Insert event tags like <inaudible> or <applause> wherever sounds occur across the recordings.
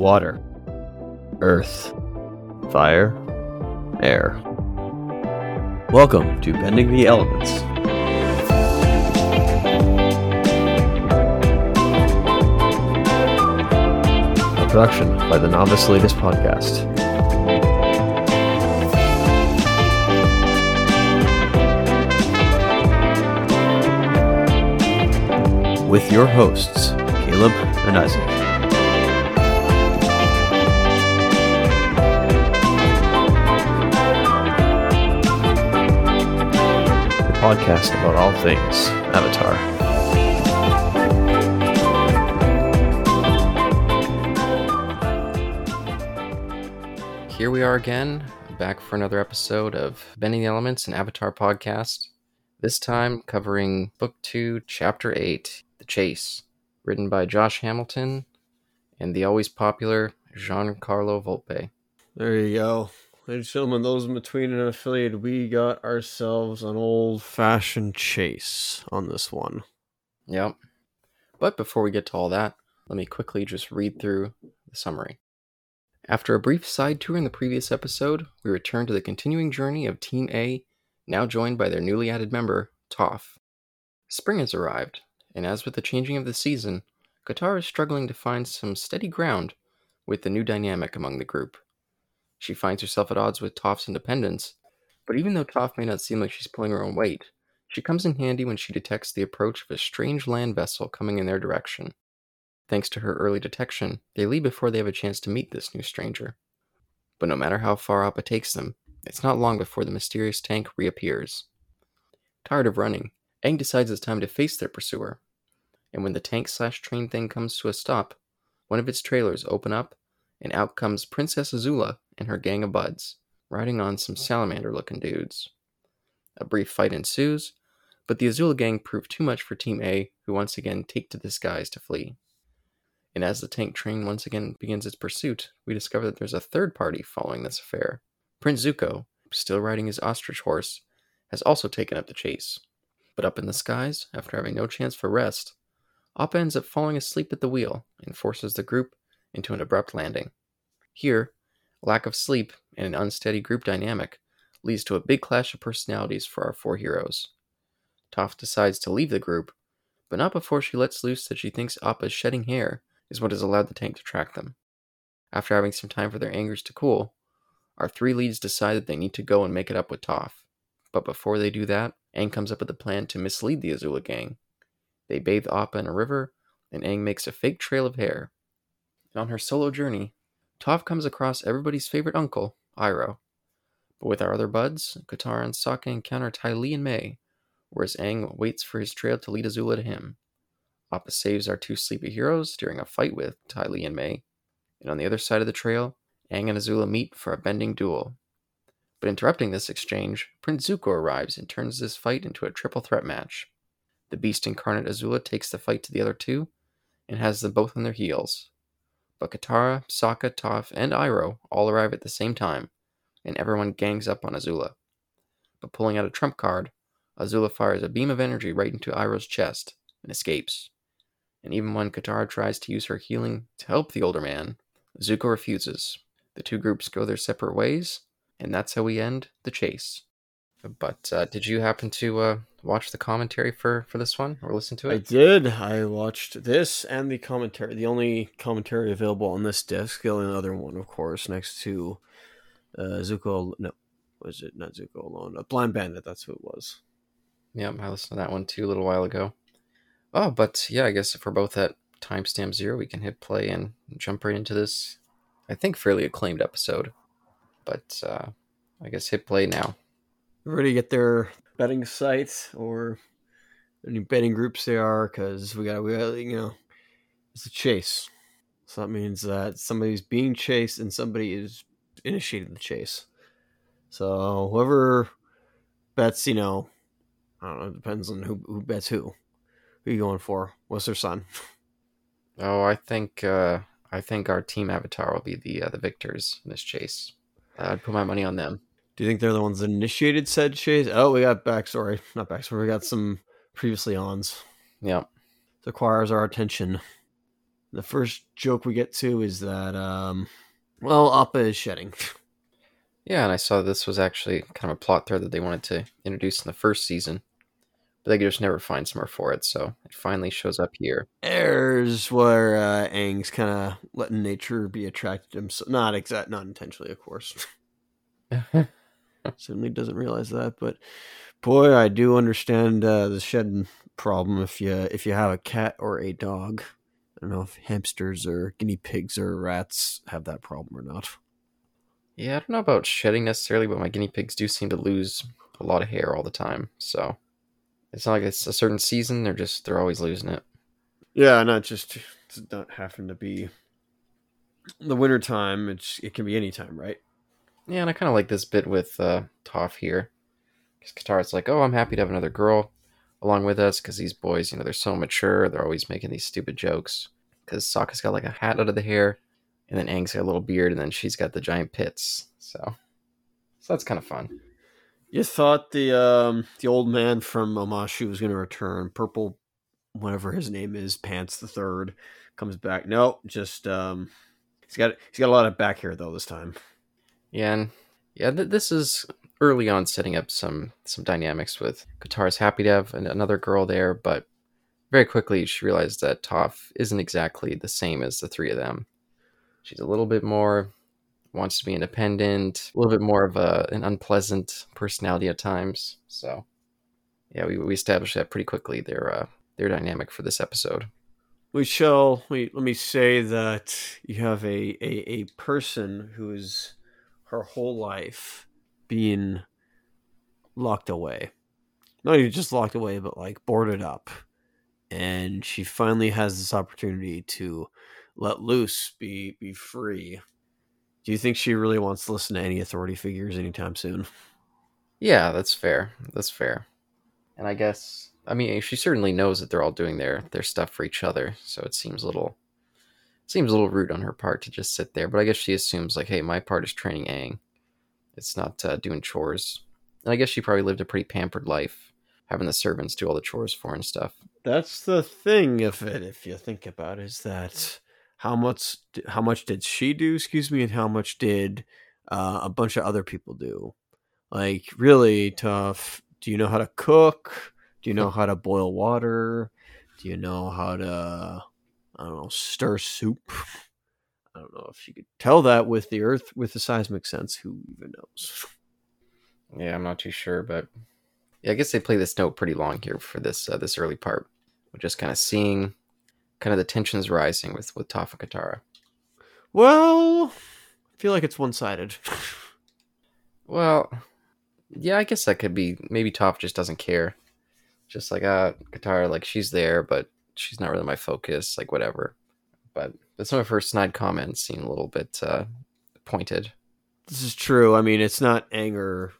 water, earth, fire, air. Welcome to Bending the Elements. A production by the Novice Latest Podcast. With your hosts, Caleb and Isaac. Podcast about all things Avatar. Here we are again, back for another episode of Bending the Elements and Avatar podcast. This time covering Book 2, Chapter 8, The Chase, written by Josh Hamilton and the always popular Giancarlo Volpe. There you go. Ladies and gentlemen, those in between and affiliated, we got ourselves an old fashioned chase on this one. Yep. But before we get to all that, let me quickly just read through the summary. After a brief side tour in the previous episode, we return to the continuing journey of Team A, now joined by their newly added member, Toph. Spring has arrived, and as with the changing of the season, Katara is struggling to find some steady ground with the new dynamic among the group. She finds herself at odds with Toph's independence, but even though Toph may not seem like she's pulling her own weight, she comes in handy when she detects the approach of a strange land vessel coming in their direction. Thanks to her early detection, they leave before they have a chance to meet this new stranger. But no matter how far Appa takes them, it's not long before the mysterious tank reappears. Tired of running, Aang decides it's time to face their pursuer. And when the tank slash train thing comes to a stop, one of its trailers open up, and out comes Princess Azula and her gang of buds, riding on some salamander looking dudes. A brief fight ensues, but the Azula gang prove too much for Team A, who once again take to the skies to flee. And as the tank train once again begins its pursuit, we discover that there's a third party following this affair. Prince Zuko, still riding his ostrich horse, has also taken up the chase. But up in the skies, after having no chance for rest, Appa ends up falling asleep at the wheel and forces the group into an abrupt landing. Here, lack of sleep and an unsteady group dynamic leads to a big clash of personalities for our four heroes. Toph decides to leave the group, but not before she lets loose that she thinks Appa's shedding hair is what has allowed the tank to track them. After having some time for their angers to cool, our three leads decide that they need to go and make it up with Toph. But before they do that, Aang comes up with a plan to mislead the Azula gang. They bathe Appa in a river, and Aang makes a fake trail of hair. And on her solo journey, Toph comes across everybody's favorite uncle, Iroh. But with our other buds, Katara and Sokka encounter Ty Lee and Mai, whereas Aang waits for his trail to lead Azula to him. Appa saves our two sleepy heroes during a fight with Ty Lee and Mai. And on the other side of the trail, Aang and Azula meet for a bending duel. But interrupting this exchange, Prince Zuko arrives and turns this fight into a triple threat match. The beast incarnate Azula takes the fight to the other two and has them both on their heels. But Katara, Sokka, Toph, and Iroh all arrive at the same time, and everyone gangs up on Azula. But pulling out a trump card, Azula fires a beam of energy right into Iroh's chest and escapes. And even when Katara tries to use her healing to help the older man, Zuko refuses. The two groups go their separate ways, and that's how we end the chase. But uh, did you happen to uh, watch the commentary for, for this one or listen to it? I did. I watched this and the commentary. The only commentary available on this disc, the only other one, of course, next to uh, Zuko. No, was it not Zuko alone? A Blind Bandit. That's who it was. Yeah, I listened to that one too a little while ago. Oh, but yeah, I guess if we're both at timestamp zero, we can hit play and jump right into this, I think, fairly acclaimed episode. But uh, I guess hit play now. Everybody get their betting sites or any betting groups they are, because we got we got you know it's a chase. So that means that somebody's being chased and somebody is initiating the chase. So whoever bets, you know, I don't know, it depends on who who bets who. Who you going for? What's their son? <laughs> Oh, I think uh, I think our team Avatar will be the uh, the victors in this chase. I'd put my money on them. Do you think they're the ones that initiated said chase? Oh, we got backstory, not backstory. We got some previously ons. Yeah. It acquires our attention. The first joke we get to is that, um, well, Appa is shedding. Yeah, and I saw this was actually kind of a plot thread that they wanted to introduce in the first season, but they could just never find somewhere for it, so it finally shows up here. There's where uh, Aang's kind of letting nature be attracted to him. So, not exact, not intentionally, of course. <laughs> Certainly doesn't realize that, but boy, I do understand uh, the shedding problem if you if you have a cat or a dog. I don't know if hamsters or guinea pigs or rats have that problem or not. Yeah, I don't know about shedding necessarily, but my guinea pigs do seem to lose a lot of hair all the time. So it's not like it's a certain season; they're just they're always losing it. Yeah, not just it's not having to be the winter time. It's it can be any time, right? Yeah, and I kind of like this bit with uh, Toph here, because Katara's like, "Oh, I'm happy to have another girl along with us," because these boys, you know, they're so mature. They're always making these stupid jokes. Because Sokka's got like a hat out of the hair, and then Aang's got a little beard, and then she's got the giant pits. So, so that's kind of fun. You thought the um the old man from Omashu was going to return, purple, whatever his name is, Pants the Third, comes back. No, just um, he's got he's got a lot of back hair though this time. Yeah, and yeah, th- this is early on setting up some some dynamics with Katara's happy to have an- another girl there, but very quickly she realized that Toph isn't exactly the same as the three of them. She's a little bit more wants to be independent, a little bit more of a an unpleasant personality at times. So, yeah, we we established that pretty quickly. Their uh, their dynamic for this episode. We shall. Let me say that you have a a, a person who is her whole life being locked away, not even just locked away, but like boarded up, and she finally has this opportunity to let loose, be be free. Do you think she really wants to listen to any authority figures anytime soon? Yeah, that's fair. That's fair. And I guess I mean she certainly knows that they're all doing their their stuff for each other, so it seems a little seems a little rude on her part to just sit there. But I guess she assumes like, hey, my part is training Aang. It's not uh, doing chores. And I guess she probably lived a pretty pampered life, having the servants do all the chores for and stuff. That's the thing of it, if you think about it, is that how much how much did she do? Excuse me, and how much did uh, a bunch of other people do? Like really tough. Do you know how to cook? Do you know how to boil water? Do you know how to I don't know stir soup? I don't know if you could tell that with the earth with the seismic sense. Who even knows? Yeah, I'm not too sure, but yeah, I guess they play this note pretty long here for this uh, this early part. We're just kind of seeing kind of the tensions rising with with Toph and Katara. Well, I feel like it's one sided. Well, yeah, I guess that could be. Maybe Toph just doesn't care. Just like uh, Katara, like she's there, but she's not really my focus. Like whatever. But but some of her snide comments seem a little bit uh, pointed. This is true. I mean, it's not anger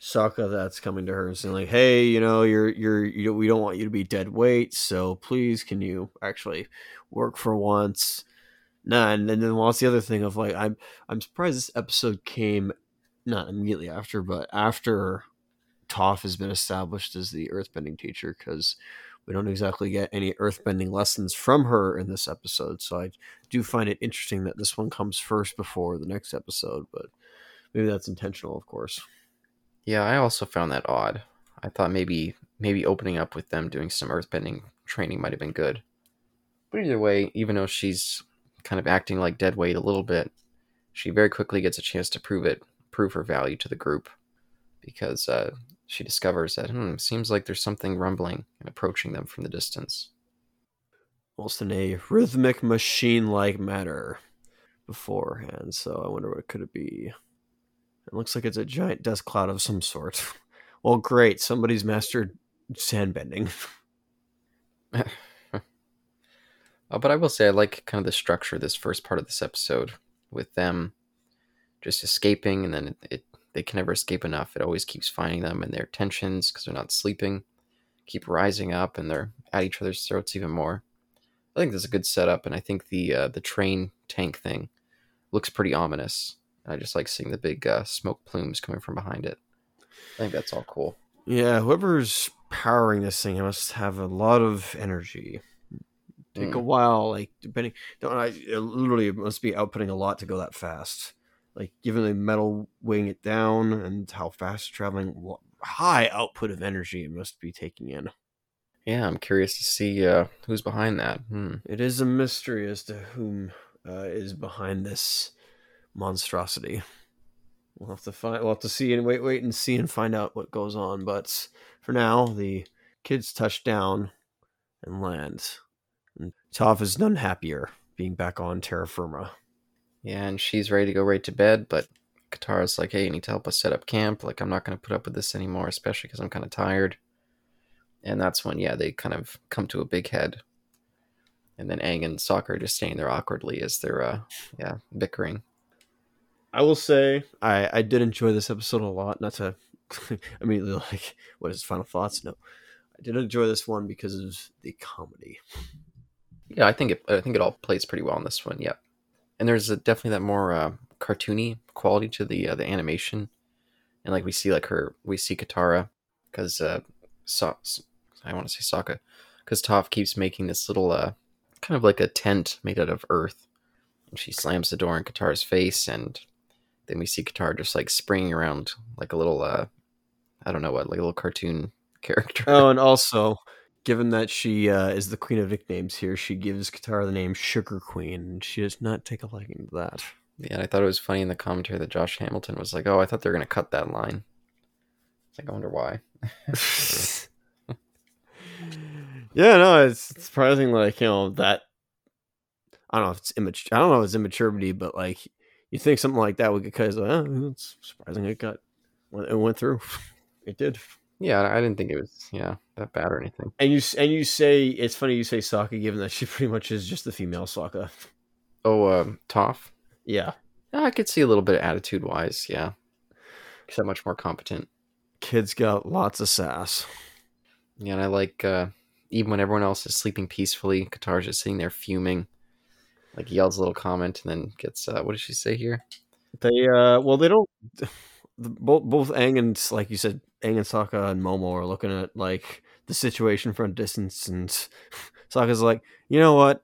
Sokka that's coming to her and saying like, "Hey, you know, you're you're you, we don't want you to be dead weight, so please, can you actually work for once?" Nah, and, and then what's the other thing of like, I'm I'm surprised this episode came not immediately after, but after Toph has been established as the earthbending teacher because we don't exactly get any earthbending lessons from her in this episode. So I do find it interesting that this one comes first before the next episode, but maybe that's intentional, of course. Yeah, I also found that odd. I thought maybe maybe opening up with them doing some earthbending training might have been good. But either way, even though she's kind of acting like dead weight a little bit, she very quickly gets a chance to prove it, prove her value to the group, because uh, she discovers that hmm, seems like there's something rumbling and approaching them from the distance. Almost in a rhythmic machine-like manner beforehand. So I wonder what could it be. It looks like it's a giant dust cloud of some sort. <laughs> Well, great. Somebody's mastered sandbending. Uh, <laughs> but I will say I like kind of the structure of this first part of this episode with them just escaping, and then it, it they can never escape enough. It always keeps finding them, and their tensions because they're not sleeping keep rising up, and they're at each other's throats even more. I think that's a good setup, and I think the uh, the train tank thing looks pretty ominous. I just like seeing the big uh, smoke plumes coming from behind it. I think that's all cool. Yeah, whoever's powering this thing must have a lot of energy. take a Mm. while. Like depending, don't I? It literally must be outputting a lot to go that fast. Like given the metal weighing it down and how fast traveling, what high output of energy it must be taking in. Yeah, I'm curious to see uh, who's behind that. Hmm. It is a mystery as to whom uh, is behind this monstrosity. We'll have to find. We'll have to see and wait, wait and see and find out what goes on. But for now, the kids touch down and land, and Toph is none happier being back on terra firma. Yeah, and she's ready to go right to bed, but Katara's like, hey, you need to help us set up camp. Like, I'm not going to put up with this anymore, especially because I'm kind of tired. And that's when, yeah, they kind of come to a big head. And then Aang and Sokka are just staying there awkwardly as they're, uh, yeah, bickering. I will say I I did enjoy this episode a lot. Not to <laughs> immediately like what is final thoughts? No, I did enjoy this one because of the comedy. Yeah, I think it, I think it all plays pretty well in this one. Yeah, and there's a, definitely that more uh, cartoony quality to the uh, the animation, and like we see like her, we see Katara, because uh, so- I want to say Sokka, because Toph keeps making this little uh, kind of like a tent made out of earth, and she slams the door in Katara's face, and then we see Katara just like springing around like a little uh, I don't know what, like a little cartoon <laughs> character. Oh, and also, given that she uh, is the queen of nicknames here, she gives Katara the name Sugar Queen, and she does not take a liking to that. Yeah, and I thought it was funny in the commentary that Josh Hamilton was like, "Oh, I thought they were gonna cut that line." It's like, I wonder why. <laughs> yeah, no, it's surprising. Like you know that. I don't know if it's immature. I don't know if it's immaturity, but like you think something like that would get cut. It's like, oh, it's surprising it got it went through. <laughs> It did. Yeah, I didn't think it was yeah that bad or anything. And you and you say it's funny you say Sokka, given that she <laughs> pretty much is just the female Sokka. Oh, um, Toph. Yeah, I could see a little bit of attitude wise. Yeah, she's that much more competent. kid's got lots of sass. Yeah, and I like uh, even when everyone else is sleeping peacefully, Katara's just sitting there fuming. Like yells a little comment and then gets uh, what did she say here? They uh, well, they don't. <sighs> Both both Aang and like you said, Aang and Sokka and Momo are looking at like the situation from a distance, and <laughs> Sokka's like, you know what,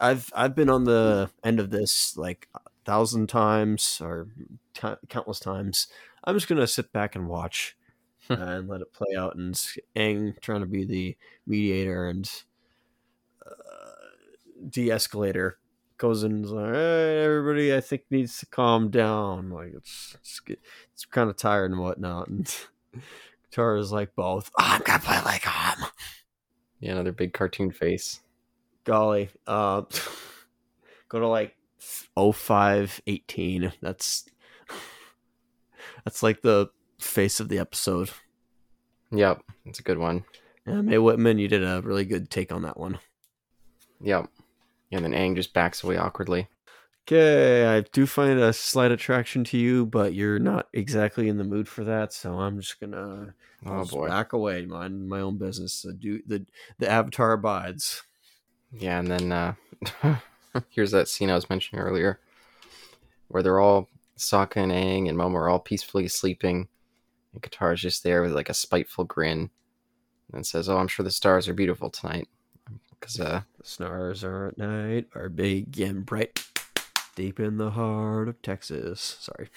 I've I've been on the end of this like a thousand times or ca- countless times. I'm just gonna sit back and watch and let it play out. And Aang trying to be the mediator and uh, de-escalator goes in and is like, hey, everybody, I think needs to calm down. Like it's it's, it's kind of tired and whatnot. And <laughs> Tara's like both. "Oh, I'm gonna play like him. Yeah, another big cartoon face. Golly, uh, <laughs> go to like 0518. That's that's like the face of the episode. Yep, it's a good one. Yeah, Mae Whitman, you did a really good take on that one. Yep. And then Aang just backs away awkwardly. Okay, I do find a slight attraction to you, but you're not exactly in the mood for that, so I'm just gonna Oh boy. back away, mind my own business. The do the the avatar abides. Yeah, and then uh, <laughs> here's that scene I was mentioning earlier, where they're all Sokka and Aang and Momo are all peacefully sleeping, and Katara's just there with like a spiteful grin, and says, "Oh, I'm sure the stars are beautiful tonight." Because uh, The stars are at night are big and bright, deep in the heart of Texas. Sorry.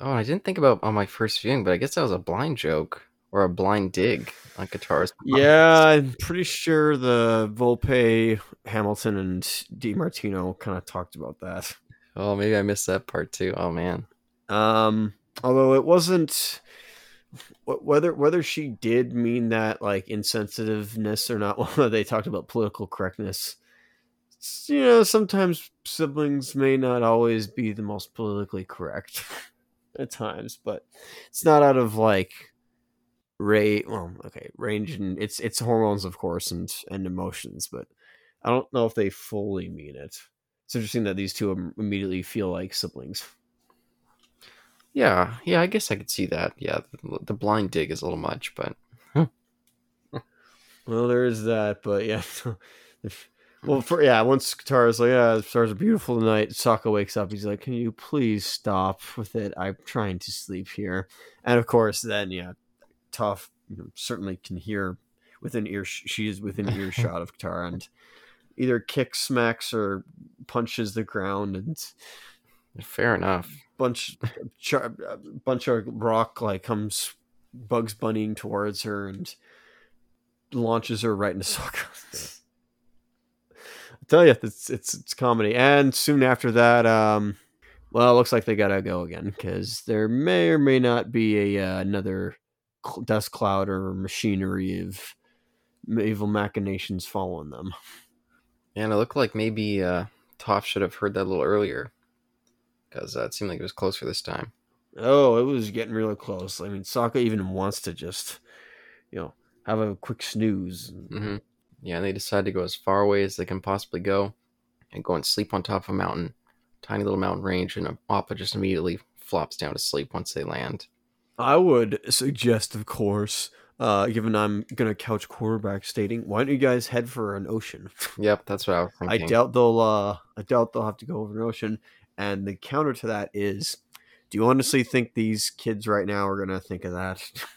oh, I didn't think about on my first viewing, but I guess that was a blind joke or a blind dig on part. Yeah, I'm pretty sure the Volpe, Hamilton, and DiMartino kind of talked about that. Oh, maybe I missed that part too. Oh man. Um, although it wasn't whether whether she did mean that like insensitiveness or not. <laughs> Well, they talked about political correctness. You know, sometimes siblings may not always be the most politically correct <laughs> at times, but it's not out of like rate. Well, okay, range and it's it's hormones, of course, and and emotions, but I don't know if they fully mean it. It's interesting that these two immediately feel like siblings. Yeah, yeah, I guess I could see that. Yeah, the, the blind dig is a little much, but Well, there is that, but yeah. <laughs> well, for yeah, once Katara's like, "Yeah, the stars are beautiful tonight," Sokka wakes up. He's like, "Can you please stop with it? I'm trying to sleep here." And of course, then yeah, Toph you know, certainly can hear within ear. She is within <laughs> earshot of Katara, and either kicks, smacks, or punches the ground, and Fair enough. bunch char, bunch of rock like comes Bugs Bunnying towards her and launches her right into Sokka. <laughs> I tell you, it's it's it's comedy. And soon after that, um, well, it looks like they gotta go again because there may or may not be a uh, another dust cloud or machinery of evil machinations following them. And it looked like maybe uh, Toph should have heard that a little earlier, because uh, it seemed like it was closer this time. Oh, it was getting really close. I mean, Sokka even wants to just, you know, have a quick snooze. hmm Yeah, and they decide to go as far away as they can possibly go, and go and sleep on top of a mountain, tiny little mountain range, and Appa just immediately flops down to sleep once they land. I would suggest, of course, uh, given I'm gonna couch quarterback stating, why don't you guys head for an ocean? <laughs> Yep, that's what I was I doubt they'll. Uh, I doubt they'll have to go over an ocean. And the counter to that is, do you honestly think these kids right now are gonna think of that <laughs>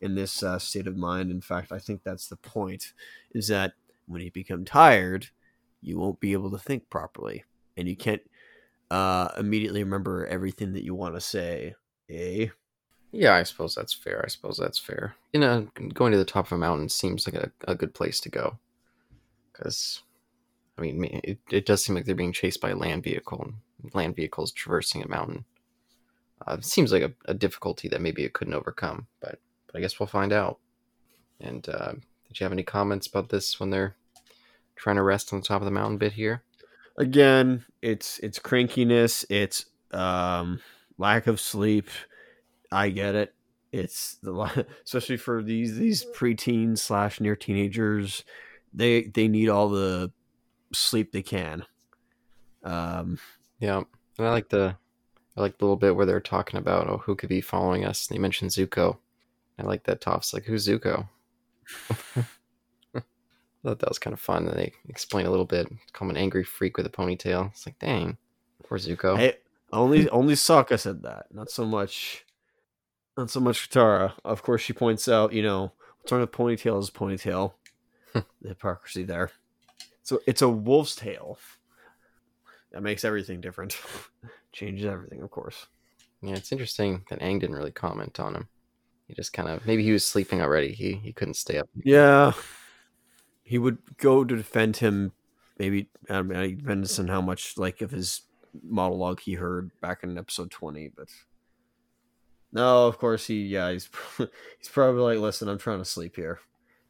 in this uh, state of mind? In fact, I think that's the point. Is that when you become tired, you won't be able to think properly, and you can't uh, immediately remember everything that you want to say. Eh? Yeah, I suppose that's fair. I suppose that's fair. You know, going to the top of a mountain seems like a, a good place to go. Because, I mean, it, it does seem like they're being chased by a land vehicle, and land vehicles traversing a mountain. Uh, it seems like a, a difficulty that maybe it couldn't overcome, but, but I guess we'll find out. And uh, did you have any comments about this when they're trying to rest on the top of the mountain bit here? again it's it's crankiness it's um lack of sleep i get it it's the <laughs> especially for these these preteens slash near teenagers they they need all the sleep they can um Yeah, and I like the I like the little bit where they're talking about oh who could be following us. And they mentioned Zuko. I like that Toph's like who's Zuko. I <laughs> thought that was kind of fun. that they explain a little bit. Call him an angry freak with a ponytail. It's like dang, poor Zuko. hey, only only Sokka said that not so much not so much Katara of course she points out you know what's wrong with ponytail is ponytail <laughs> the hypocrisy there so it's a wolf's tail that makes everything different <laughs> changes everything of course Yeah, it's interesting that Aang didn't really comment on him. He just kind of maybe he was sleeping already. He he couldn't stay up. yeah he would go to defend him maybe i don't know depends on how much like of his monologue he heard back in episode 20 but no of course he yeah he's <laughs> he's probably like listen i'm trying to sleep here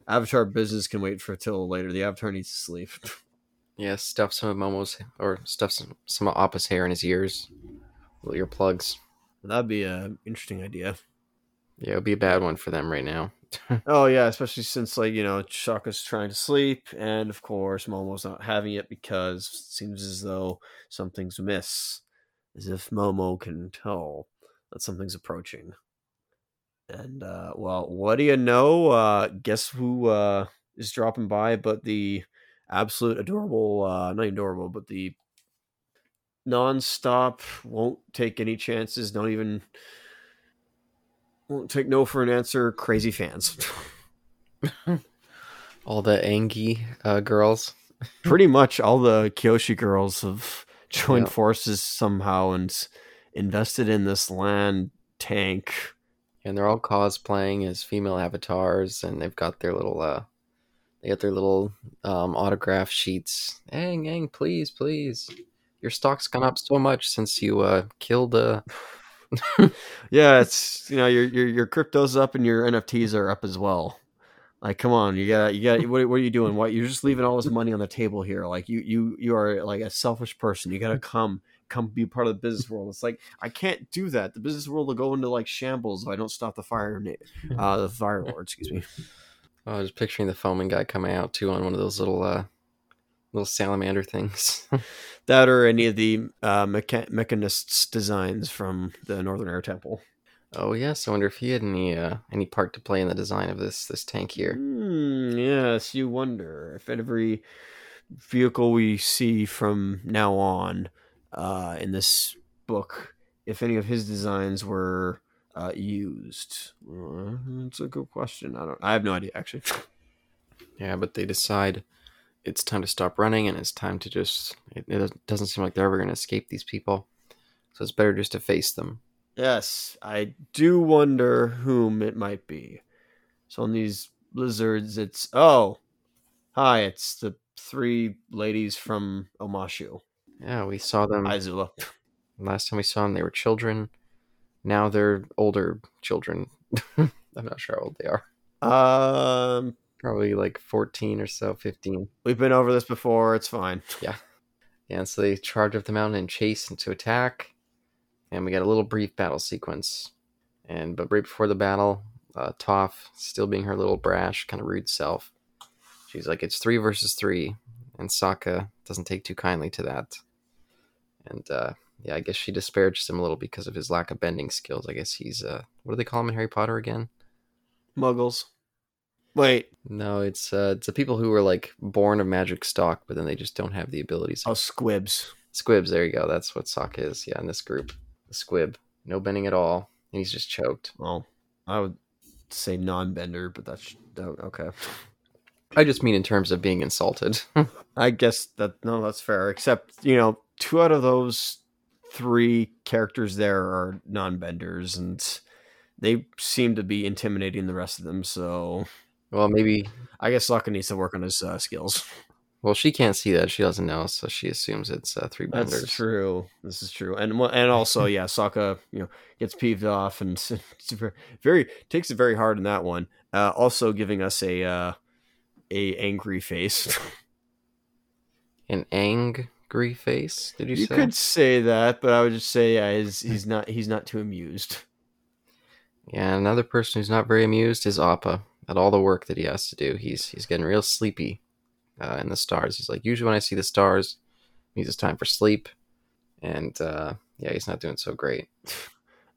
avatar business can wait for till later the avatar needs to sleep <laughs> Yeah, stuff some of Momo's or stuff some some of Appa's hair in his ears, little earplugs. that'd be a interesting idea Yeah, it would be a bad one for them right now. <laughs> oh yeah especially since like you know Sokka's trying to sleep and of course momo's not having it because it seems as though something's amiss as if momo can tell that something's approaching and uh well what do you know uh guess who uh is dropping by but the absolute adorable uh not adorable but the non-stop won't take any chances don't even won't take no for an answer crazy fans <laughs> All the Angie uh, girls. pretty much all the Kyoshi girls have joined Yeah. forces somehow and invested in this land tank. and they're all cosplaying as female avatars and they've got their little uh they got their little um autograph sheets Aang, Aang, please please your stock's gone up so much since you uh killed uh <laughs> Yeah, it's you know your your your crypto's up and your NFTs are up as well. Like, come on, you got you got what, what are you doing? What you're just leaving all this money on the table here? Like, you you you are like a selfish person. You got to come come be part of the business world. It's like I can't do that. The business world will go into like shambles if I don't stop the fire uh the fire lord. Excuse me. oh, I was picturing the foaming guy coming out too on one of those little uh little salamander things <laughs> That or any of the uh, mecha- mechanists' designs from the Northern Air Temple. oh yes i wonder if he had any uh any part to play in the design of this this tank here Hmm, yes, you wonder if every vehicle we see from now on uh, in this book, if any of his designs were uh, used. Uh, That's a good question. I don't. I have no idea actually. <laughs> yeah but they decide it's time to stop running and it's time to just. It, it doesn't seem like they're ever going to escape these people, so it's better just to face them. Yes, I do wonder whom it might be. So on these lizards, it's oh, hi, it's the three ladies from Omashu. Yeah, we saw them Azula. last time we saw them. They were children. Now they're older children. <laughs> I'm not sure how old they are. Um, Probably like 14 or so, 15. we've been over this before. It's fine. Yeah, and so they charge up the mountain and chase into attack. And we got a little brief battle sequence. And but right before the battle, uh, Toph, still being her little brash, kind of rude self, she's like, "It's three versus three. and Sokka doesn't take too kindly to that. And uh, yeah, I guess she disparages him a little because of his lack of bending skills. I guess he's uh, what do they call him in Harry Potter again? Muggles. Wait, No, it's uh, it's the people who were like born of magic stock, but then they just don't have the abilities. oh, squibs. Squibs, there you go. That's what Sokka is. Yeah, in this group, the squib, no bending at all, and he's just choked. Well, I would say non-bender, but that's oh, okay. <laughs> I just mean in terms of being insulted. <laughs> I guess that no, that's fair. Except you know, two out of those three characters there are non-benders, and they seem to be intimidating the rest of them. So well, maybe. I guess Sokka needs to work on his uh, skills. Well, she can't see that. She doesn't know, so she assumes it's uh, three That's benders. true. This is true, and and also, <laughs> yeah, Sokka, you know, gets peeved off and <laughs> very, very takes it very hard in that one. Uh, also, giving us a uh, a angry face. An angry face? Did you, you say? could say that, but I would just say yeah, he's, he's not he's not too amused. Yeah, another person who's not very amused is Appa at all the work that he has to do. He's he's getting real sleepy uh, in the stars. He's like, usually when I see the stars, means it's time for sleep, and uh, yeah, he's not doing so great. <laughs>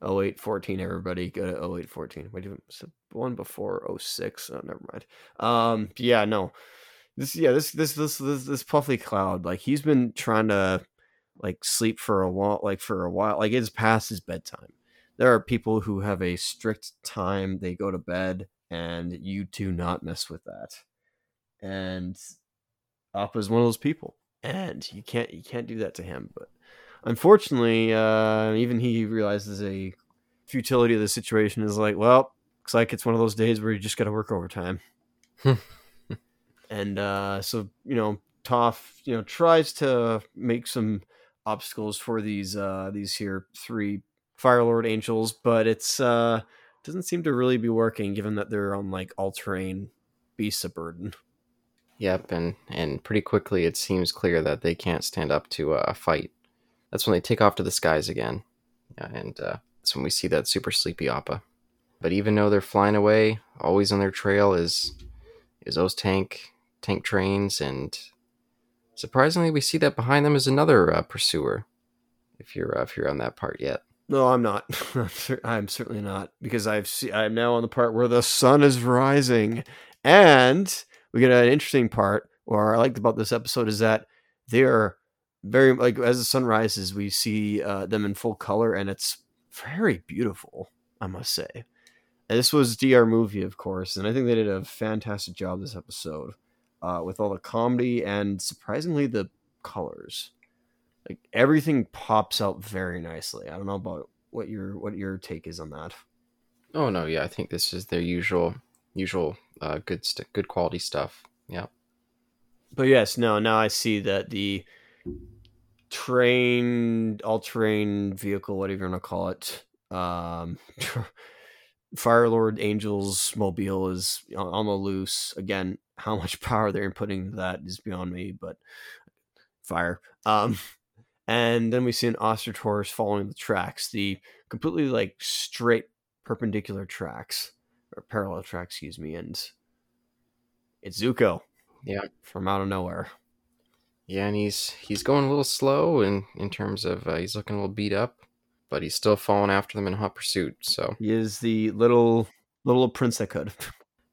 0814 everybody. Go to 0814 wait one before 06 oh never mind. Um yeah no. This yeah this this this this, this puffy cloud like he's been trying to like sleep for a while like for a while like it's past his bedtime. There are people who have a strict time. They go to bed and you do not mess with that and Appa is one of those people and you can't you can't do that to him but unfortunately, uh, even he realizes a futility of the situation is like, well, looks like it's one of those days where you just got to work overtime. <laughs> and uh, so, you know, Toph, you know, tries to make some obstacles for these uh, these here three Fire Lord angels, but it's uh, doesn't seem to really be working, given that they're on like all terrain beasts of burden. Yep, and and pretty quickly it seems clear that they can't stand up to uh, a fight. That's when they take off to the skies again, yeah, and uh, that's when we see that super sleepy Appa. But even though they're flying away, always on their trail is is those tank tank trains, and surprisingly, we see that behind them is another uh, pursuer. If you're uh, if you're on that part yet, No, I'm not. <laughs> I'm, certainly not because I've see, I'm now on the part where the sun is rising, and we get an interesting part. Or I liked about this episode is that they are very like as the sun rises, we see uh, them in full color, and it's very beautiful. I must say. And this was DR movie, of course, and I think they did a fantastic job this episode uh, with all the comedy and surprisingly the colors like everything pops out very nicely. I don't know about what your what your take is on that. oh no, yeah, I think this is their usual usual uh, good st- good quality stuff. Yeah, But yes, no, now I see that the train all terrain vehicle, whatever you want to call it, um <laughs> Fire Lord Angels mobile is on on the loose. Again, how much <laughs> power they're inputting that is beyond me, but fire. Um and then we see an ostrich horse following the tracks, the completely like straight perpendicular tracks or parallel tracks, excuse me, and it's Zuko. Yeah. From out of nowhere. yeah, and he's he's going a little slow in in terms of uh, he's looking a little beat up, but he's still following after them in hot pursuit. So He is the little little prince that could. <laughs>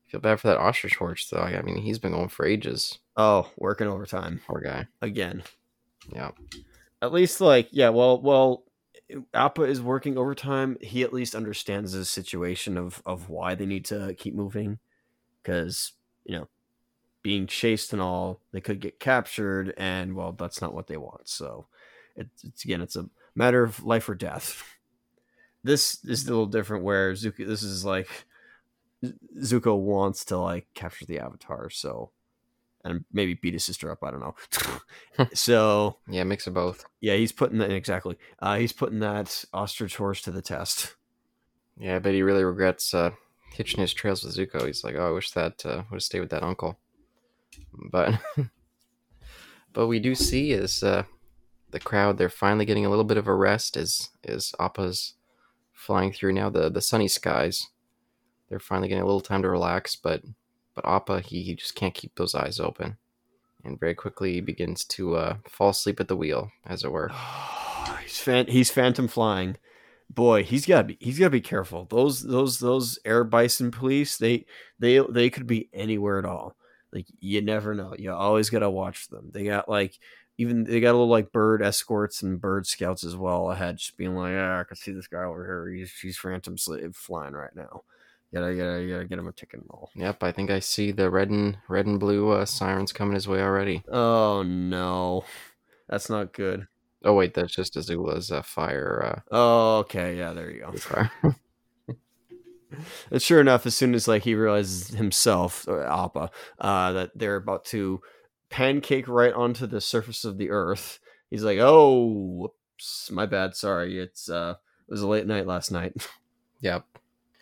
feel bad for that ostrich horse though. I mean, he's been going for ages. Oh, working overtime Poor guy. again. Yeah. At least like yeah, well well Appa is working overtime. He at least understands the situation of of why they need to keep moving cuz you know being chased and all, they could get captured, and well, that's not what they want. So, it's, it's again, it's a matter of life or death. <laughs> This is a little different, where Zuko, this is like Zuko wants to like capture the Avatar, so and maybe beat his sister up. I don't know. <laughs> so Yeah, mix of both. yeah, he's putting that exactly. Uh, he's putting that ostrich horse to the test. Yeah, I bet he really regrets uh, hitching his trails with Zuko. He's like, oh, I wish that uh, would have stayed with that uncle. But, <laughs> but we do see is uh, the crowd. They're finally getting a little bit of a rest as as Appa's flying through now the the sunny skies. They're finally getting a little time to relax, but but Appa he, he just can't keep those eyes open, and very quickly he begins to uh, fall asleep at the wheel, as it were. <sighs> he's fan- he's phantom flying. Boy, he's got to be he's got to be careful. Those those those air bison police, they they they could be anywhere at all. Like you never know. You always got to watch them. They got like even they got a little like bird escorts and bird scouts as well ahead, just being like, ah, I can see this guy over here. He's he's phantom flying right now. Gotta, gotta, gotta get him a ticket and all. Yep, I think I see the red and red and blue uh, sirens coming his way already. Oh no, that's not good. Oh wait, that's just Azula's uh, fire. Oh, okay, yeah, there you Uh, go. <laughs> And sure enough, as soon as like he realizes himself, or Appa, uh, that they're about to pancake right onto the surface of the earth, he's like, "Oh, whoops, my bad. Sorry, it's uh, it was a late night last night. <laughs> yep.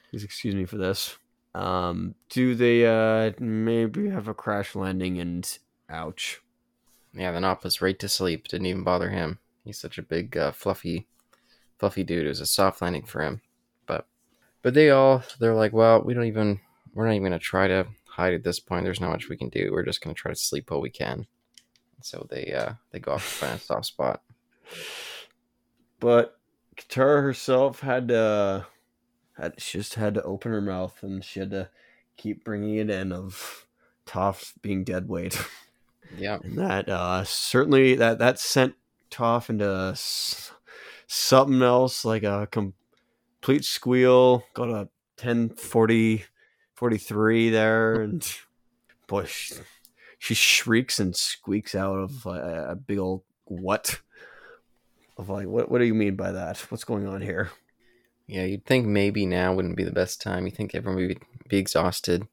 Please excuse me for this." Um, do they uh maybe have a crash landing and ouch? Yeah, then Appa's right to sleep. Didn't even bother him. He's such a big, uh, fluffy, fluffy dude. It was a soft landing for him. But, but they all they're like, well, we don't even. We're not even gonna try to hide at this point. There's not much we can do. We're just gonna try to sleep while we can. So they uh they go off to find a soft spot. <sighs> But Katara herself had to had she just had to open her mouth and she had to keep bringing it in of Toph being dead weight. <laughs> Yeah. And that uh, certainly that that sent Toph into s- something else like a complete squeal. Got a 10 40 43 there and <laughs> boy she, she shrieks and squeaks out of a, a big old what of like what what do you mean by that? What's going on here? Yeah, you'd think maybe now wouldn't be the best time. You think everyone would be exhausted,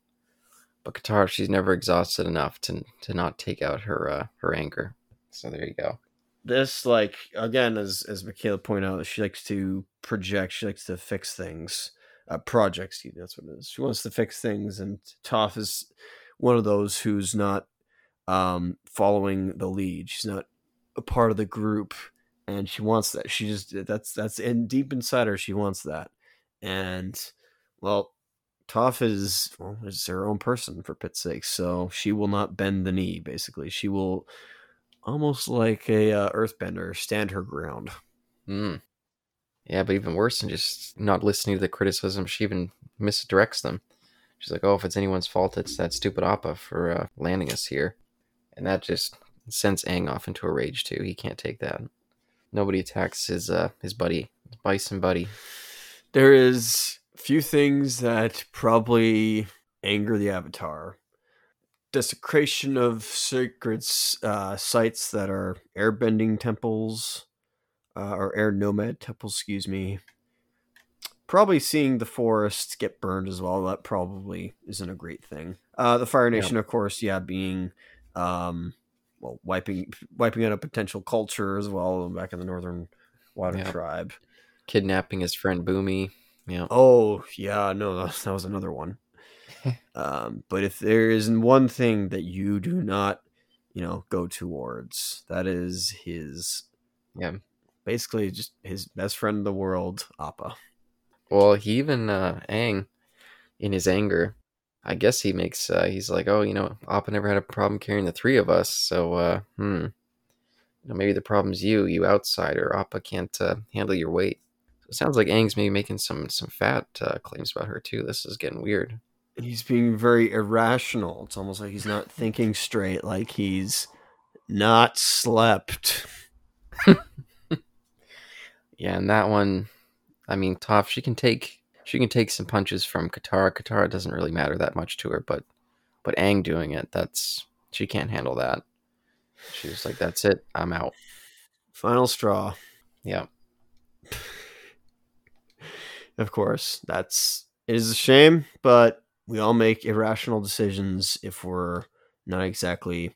but Katara, she's never exhausted enough to to not take out her uh, her anger. So there you go. this like again as as Michaela pointed out she likes to project she likes to fix things uh projects that's what it is she wants to fix things and Toph is one of those who's not um following the lead she's not a part of the group and she wants that she just that's that's in deep inside her she wants that and well Toph is well is her own person for pit's sake so she will not bend the knee basically she will almost like a uh, earthbender stand her ground Mm. Yeah, but even worse than just not listening to the criticism, she even misdirects them. She's like, "Oh, if it's anyone's fault, it's that stupid Appa for uh, landing us here," and that just sends Aang off into a rage too. He can't take that. Nobody attacks his uh, his buddy, his bison buddy. there is few things that probably anger the avatar desecration of sacred uh, sites that are airbending temples uh, or air nomad temples excuse me probably seeing the forests get burned as well that probably isn't a great thing uh, the fire Yeah. nation of course yeah being um, well wiping <laughs> wiping out a potential culture as well back in the northern water Yeah. tribe Kidnapping his friend Bumi. Yeah. Oh yeah, no, that that was another one. <laughs> um, but if there is one thing that you do not, you know, go towards, that is his, Yeah. basically just his best friend in the world, Appa. Well, he even uh, Aang, in his anger, I guess he makes. Uh, he's like, "Oh, you know, Appa never had a problem carrying the three of us, so uh, hmm, you know, maybe the problem's you, you outsider. Appa can't uh, handle your weight." So it sounds like Aang's maybe making some some fat uh, claims about her too. This is getting weird. He's being very irrational. It's almost like he's not thinking straight, like he's not slept. <laughs> Yeah, and that one, I mean, Toph, she can take she can take some punches from Katara. Katara doesn't really matter that much to her, but But Aang doing it, that's she can't handle that. She's like, "That's it, I'm out." Final straw. Yeah, <laughs> Of course, that's it is a shame, but we all make irrational decisions if we're not exactly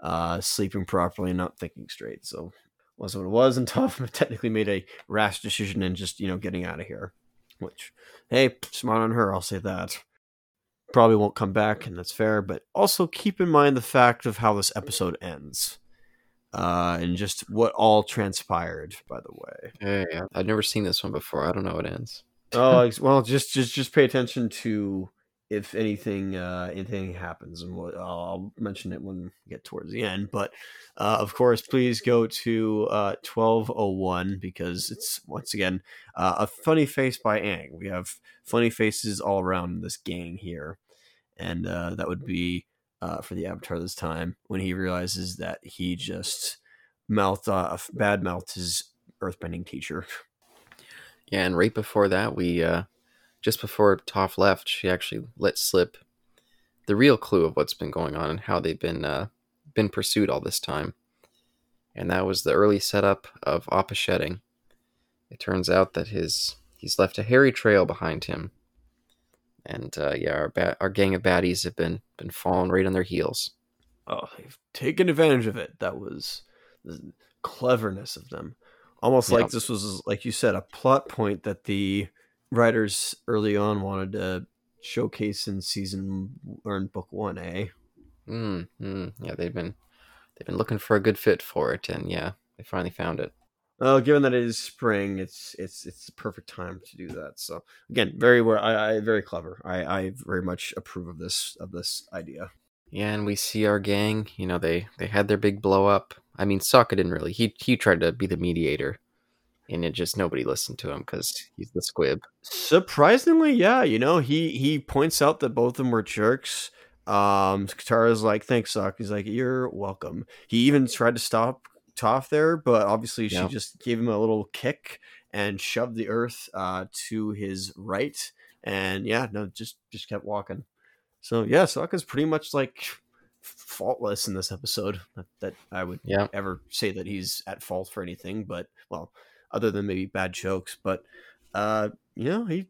uh, sleeping properly and not thinking straight. So was what it was, and <laughs> Toph technically made a rash decision and just you know getting out of here. Which, hey, smart on her. I'll say that. Probably won't come back, and that's fair. But also keep in mind the fact of how this episode ends, uh, and just what all transpired. By the way, yeah, yeah. I've never seen this one before. I don't know how it ends. oh <laughs> well, just just just pay attention to if anything uh, anything happens, and we'll, I'll, mention it when we get towards the end. But uh, of course, please go to uh, twelve oh one because it's once again uh, a funny face by Aang. We have funny faces all around this gang here, and uh, that would be uh, for the Avatar this time when he realizes that he just mouthed off, bad mouthed his earthbending teacher. Yeah, and right before that, we uh, just before Toph left, she actually let slip the real clue of what's been going on and how they've been uh, been pursued all this time, and that was the early setup of Appa shedding. It turns out that his he's left a hairy trail behind him, and uh, yeah, our ba- our gang of baddies have been been falling right on their heels. Oh, they've taken advantage of it. That was the cleverness of them. Almost Yeah. like this was, like you said, a plot point that the writers early on wanted to showcase in season or in book one, eh? Mm, mm, yeah, they've been they've been looking for a good fit for it, and yeah, they finally found it. Well, given that it is spring, it's it's it's the perfect time to do that. So again, very well, I, I very clever. I, I very much approve of this of this idea. Yeah, and we see our gang. You know, they they had their big blow up. I mean, Sokka didn't really. He he tried to be the mediator, and it just nobody listened to him because he's the squib. Surprisingly, yeah, you know, he he points out that both of them were jerks. Um, Katara's like, "Thanks, Sock." He's like, "You're welcome." He even tried to stop Toph there, but obviously she just gave him a little kick and shoved the earth uh, to his right, and yeah, no, just just kept walking. So yeah, Sokka's pretty much like faultless in this episode. Not that I would Yeah, ever say that he's at fault for anything, but well, other than maybe bad jokes. But uh, you know, he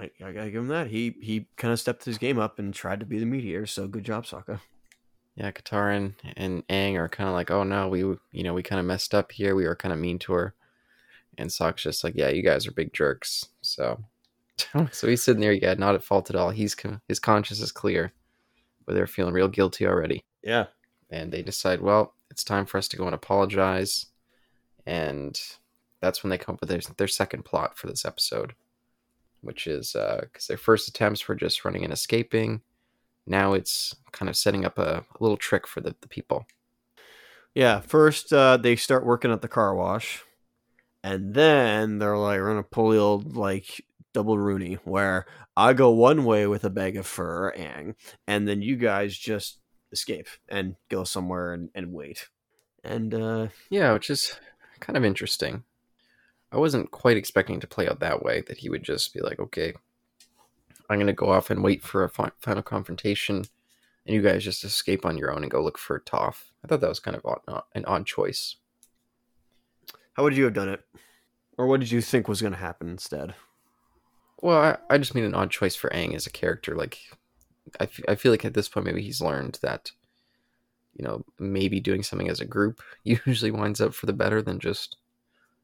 I, I gotta give him that. He he kind of stepped his game up and tried to be the mediator. So good job, Sokka. yeah. Katara and, and Aang are kind of like, oh no, we you know we kind of messed up here. We were kind of mean to her, and Sokka's just like, yeah, you guys are big jerks. So, <laughs> so he's sitting there, yeah, not at fault at all. He's his conscience is clear, but they're feeling real guilty already. Yeah, and they decide, well, it's time for us to go and apologize. And that's when they come up with their, their second plot for this episode, which is because their first attempts were just running and escaping. Now it's kind of setting up a, a little trick for the, the people. yeah. First, uh, they start working at the car wash, and then they're like, "We're gonna pull the old like double Rooney, where I go one way with a bag of fur, Aang, and then you guys just escape and go somewhere and, and wait." And uh, Yeah, which is kind of interesting. I wasn't quite expecting to play out that way, that he would just be like, okay, I'm going to go off and wait for a final confrontation, and you guys just escape on your own and go look for Toph. I thought that was kind of odd, an odd choice. how would you have done it, or what did you think was gonna happen instead? Well, I, I just mean an odd choice for Aang as a character. Like, I, f- I feel like at this point, maybe he's learned that, you know, maybe doing something as a group <laughs> usually winds up for the better than just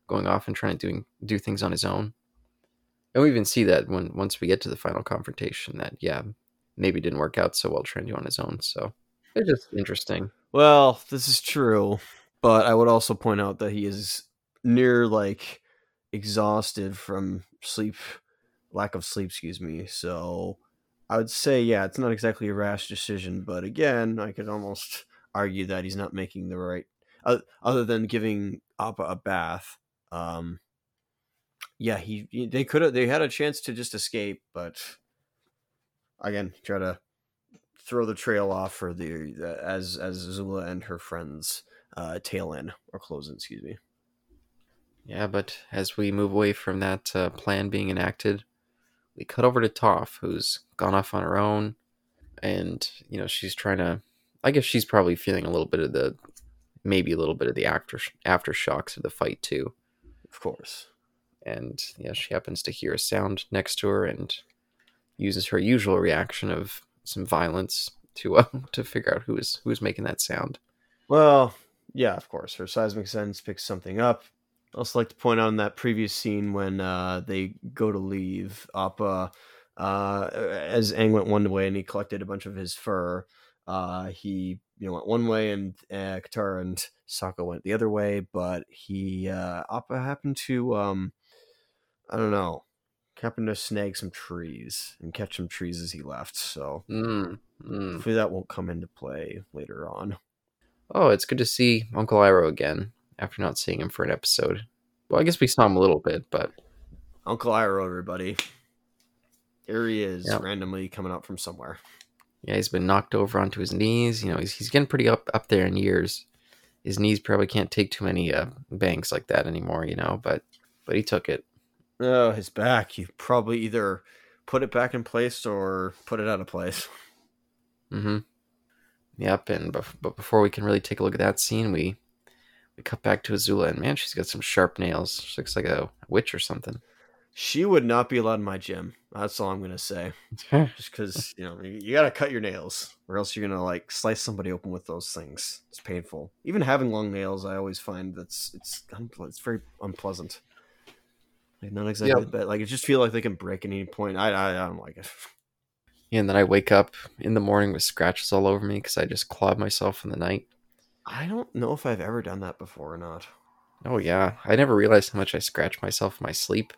going off and trying to doing, do things on his own. And we even see that when once we get to the final confrontation, that yeah, maybe didn't work out so well trying to do on his own. So it's just interesting. Well, this is true, but I would also point out that he is near like exhausted from sleep, lack of sleep, excuse me. So I would say, yeah, it's not exactly a rash decision, but again, I could almost argue that he's not making the right, other than giving Appa a bath. Um, yeah, he they could have they had a chance to just escape, but again, try to throw the trail off for the, the as Azula and her friends uh, tail in or close in. Excuse me. Yeah, but as we move away from that uh, plan being enacted, we cut over to Toph, who's gone off on her own. and you know she's trying to. I guess she's probably feeling a little bit of the, maybe a little bit of the after aftershocks of the fight too. Of course. And yeah, she happens to hear a sound next to her and uses her usual reaction of some violence to uh, <laughs> to figure out who is who is making that sound. Well, yeah, of course. Her seismic sense picks something up. I also like to point out in that previous scene when uh, they go to leave, Appa, uh, as Aang went one way and he collected a bunch of his fur, uh, he you know went one way and uh, Katara and Sokka went the other way, but he uh, happened to um, I don't know, happened to snag some trees and catch some trees as he left. So Mm, mm. hopefully that won't come into play later on. Oh, it's good to see Uncle Iroh again after not seeing him for an episode. Well, I guess we saw him a little bit, but Uncle Iroh, everybody. Here he is, Yep. randomly coming up from somewhere. Yeah, he's been knocked over onto his knees. You know, he's, he's getting pretty up up there in years. His knees probably can't take too many uh, banks like that anymore. You know, but but he took it. Oh, his back. You probably either put it back in place or put it out of place. Mm-hmm. Yep. And bef- but before we can really take a look at that scene, we we cut back to Azula, and man, she's got some sharp nails. She looks like a witch or something. She would not be allowed in my gym. That's all I'm gonna say. <laughs> Just because you know you, you gotta cut your nails, or else you're gonna like slice somebody open with those things. It's painful. Even having long nails, I always find that's it's unple- it's very unpleasant. Like not exactly, but like it just feel like they can break at any point. I I, I don't like it. and then I wake up in the morning with scratches all over me because I just clawed myself in the night. I don't know if I've ever done that before or not. Oh yeah, I never realized how much I scratch myself in my sleep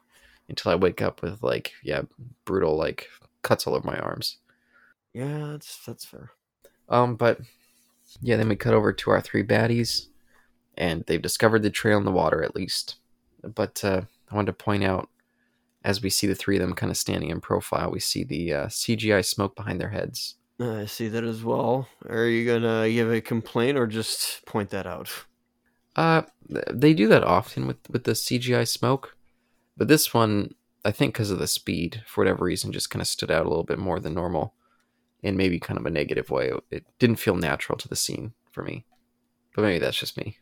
until I wake up with like yeah brutal like cuts all over my arms. Yeah, that's that's fair. Um, but yeah, then we cut over to our three baddies, and they've discovered the trail in the water at least. But uh, I wanted to point out as we see the three of them kind of standing in profile, we see the uh, CGI smoke behind their heads. I see that as well. Are you gonna give a complaint or just point that out? Uh, they do that often with with the CGI smoke, but this one, I think, because of the speed, for whatever reason, just kind of stood out a little bit more than normal, in maybe kind of a negative way. It didn't feel natural to the scene for me, but maybe that's just me.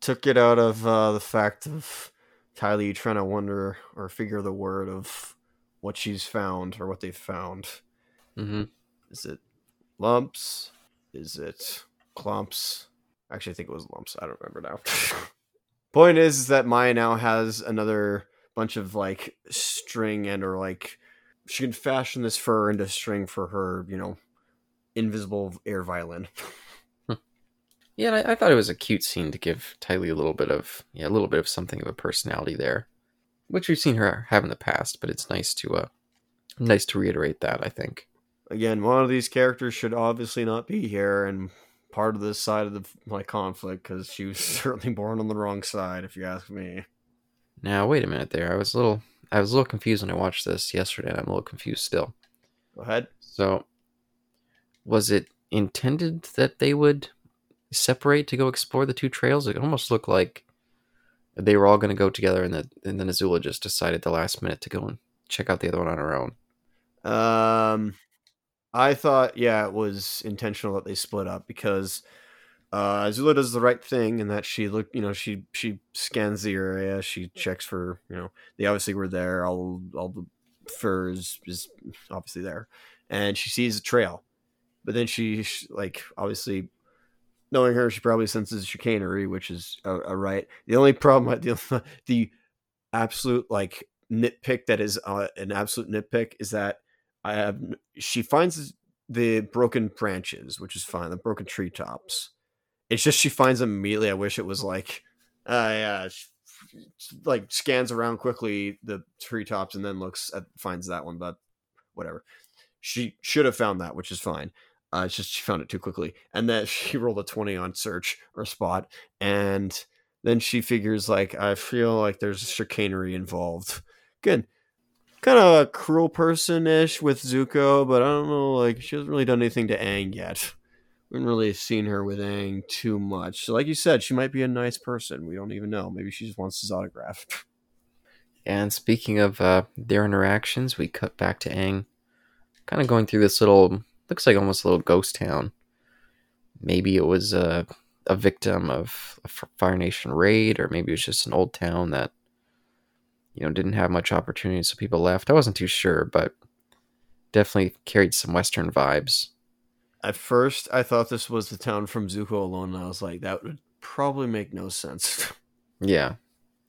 Took it out of uh, the fact of Ty Lee trying to wonder or figure the word of what she's found or what they've found. hmm Is it lumps? Is it clumps? Actually, I think it was lumps. I don't remember now. <laughs> Point is, is that Mai now has another bunch of like string and or like she can fashion this fur into string for her, you know, invisible air violin. <laughs> Yeah, and I, I thought it was a cute scene to give Ty Lee a little bit of yeah, a little bit of something of a personality there, which we've seen her have in the past. But it's nice to uh, nice to reiterate that. I think. Again, one of these characters should obviously not be here and part of this side of the like conflict because she was <laughs> certainly born on the wrong side, if you ask me. Now wait a minute there. I was a little I was a little confused when I watched this yesterday, and I'm a little confused still. Go ahead. So, was it intended that they would separate to go explore the two trails? It almost looked like they were all going to go together, and that and then Azula just decided the last minute to go and check out the other one on her own. Um, I thought, yeah, it was intentional that they split up because uh, Azula does the right thing in that she look, you know, she she scans the area, she checks for, you know, they obviously were there, all all the fur is, is obviously there, and she sees a trail, but then she like obviously. Knowing her, she probably senses chicanery, which is a, a right. The only problem, <laughs> the <laughs> the absolute like nitpick that is uh, an absolute nitpick is that I have she finds the broken branches, which is fine, the broken treetops. It's just she finds them immediately. I wish it was like, uh, yeah, she, like scans around quickly the treetops and then looks at finds that one, but whatever. She should have found that, which is fine. Uh, it's just she found it too quickly, and then <laughs> she rolled a twenty on search or spot, and then she figures like I feel like there's chicanery involved. Good, kind of a cruel person ish with Zuko, but I don't know. Like she hasn't really done anything to Aang yet. Haven't really seen her with Aang too much. So, like you said, she might be a nice person. We don't even know. Maybe she just wants his autograph. <laughs> And speaking of uh, their interactions, we cut back to Aang, kind of going through this little looks like almost a little ghost town. Maybe it was a a victim of a Fire Nation raid, or maybe it was just an old town that you know didn't have much opportunity, so people left. I wasn't too sure, but definitely carried some Western vibes. At first, I thought this was the town from Zuko alone, and I was like, that would probably make no sense. <laughs> yeah,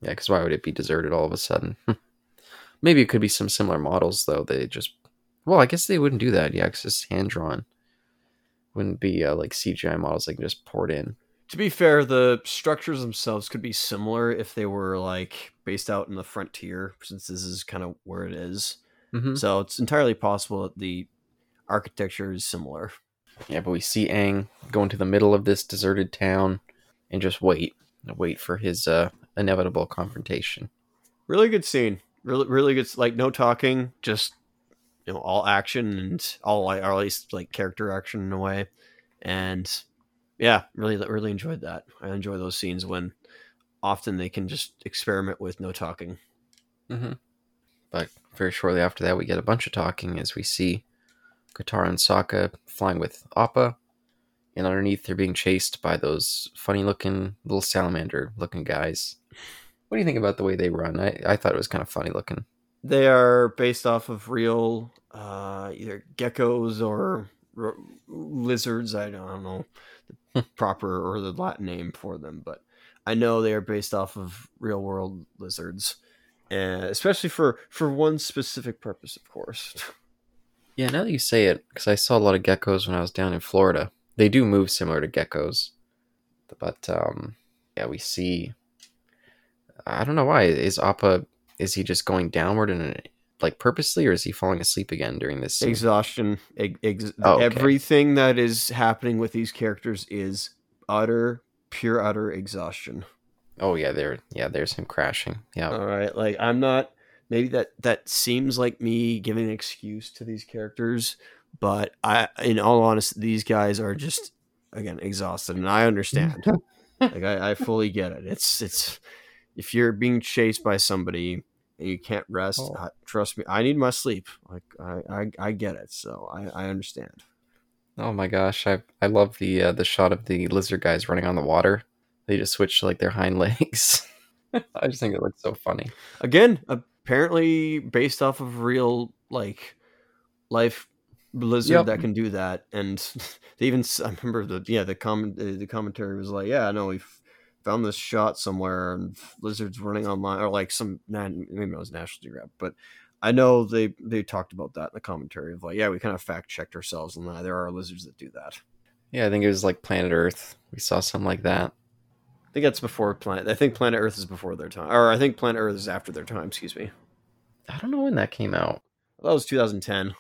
yeah, because why would it be deserted all of a sudden? <laughs> Maybe it could be some similar models though. They just, well, I guess they wouldn't do that. Yeah, because it's hand drawn. Wouldn't be uh, like CGI models they can just port in. To be fair, the structures themselves could be similar if they were like based out in the frontier, since this is kind of where it is. Mm-hmm. So it's entirely possible that the architecture is similar. Yeah, but we see Aang go into the middle of this deserted town and just wait, wait for his uh, inevitable confrontation. Really good scene. Really, really good. Like no talking, just you know, all action and all, or at least like character action in a way. And yeah, really, really enjoyed that. I enjoy those scenes when often they can just experiment with no talking. Mm-hmm. But very shortly after that, we get a bunch of talking as we see Katara and Sokka flying with Appa, and underneath they're being chased by those funny-looking little salamander-looking guys. What do you think about the way they run? I, I thought it was kind of funny looking. They are based off of real uh, either geckos or r- lizards. I don't, I don't know the proper or the Latin name for them, but I know they are based off of real world lizards, and especially for for one specific purpose, of course. <laughs> Yeah, now that you say it, because I saw a lot of geckos when I was down in Florida. They do move similar to geckos, but um, yeah, we see. I don't know why is Appa. Is he just going downward and like purposely, or is he falling asleep again during this? Scene? Exhaustion. Ex- Oh, okay. Everything that is happening with these characters is utter, pure, utter exhaustion. Oh yeah, there. Yeah, there's him crashing. Yeah. All right, like I'm not. Maybe that that seems like me giving an excuse to these characters, but I, in all honesty, these guys are just again exhausted, and I understand. <laughs> like I, I fully get it. It's it's if you're being chased by somebody and you can't rest, Oh. uh, trust me, I need my sleep. Like I I, I get it, so I, I understand. Oh my gosh, I I love the uh, the shot of the lizard guys running on the water. They just switch to like their hind <laughs> legs. I just think it looks so funny. Again, apparently based off of real like life lizard Yep. that can do that, and <laughs> they even i remember the yeah the comment the, the commentary was like yeah no we found this shot somewhere and lizards running online or like some nah, maybe it was National Geographic, but I know they they talked about that in the commentary of like yeah we kind of fact checked ourselves and uh, there are lizards that do that. Yeah, I think it was like Planet Earth. We saw something like that. I think that's before planet. I think Planet Earth is before their time, or I think Planet Earth is after their time. Excuse me. I don't know when that came out. That was 2010.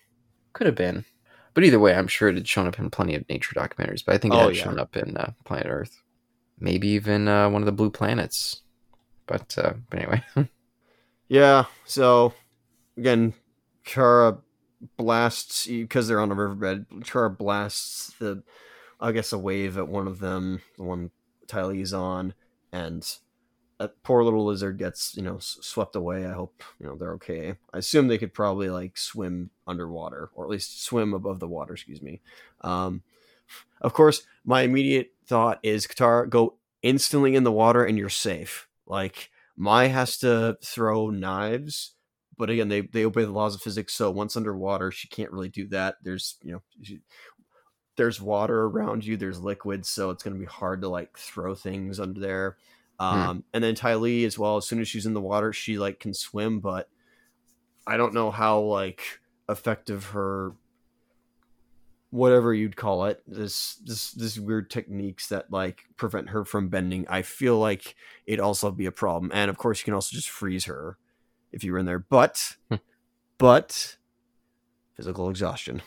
Could have been. But either way, I'm sure it had shown up in plenty of nature documentaries. But I think it Oh, had yeah. shown up in uh, Planet Earth. Maybe even uh, one of the blue planets. But, uh, but anyway. <laughs> Yeah. So again, Katara blasts because they're on a riverbed. Katara blasts the, I guess, a wave at one of them, the one Ty Lee's on, and that poor little lizard gets you know swept away. I hope you know they're okay. I assume they could probably like swim underwater or at least swim above the water. Excuse me. Um, of course, my immediate thought is Katara, go instantly in the water and you're safe. Like Mai has to throw knives, but again, they they obey the laws of physics. So once underwater, she can't really do that. There's you know, she, there's water around you. There's liquid, so it's going to be hard to like throw things under there. Um, and then Ty Lee as well. As soon as she's in the water, she like can swim, but I don't know how like effective her whatever you'd call it this this this weird techniques that like prevent her from bending i feel like it'd also be a problem and of course you can also just freeze her if you were in there but Hmm. but physical exhaustion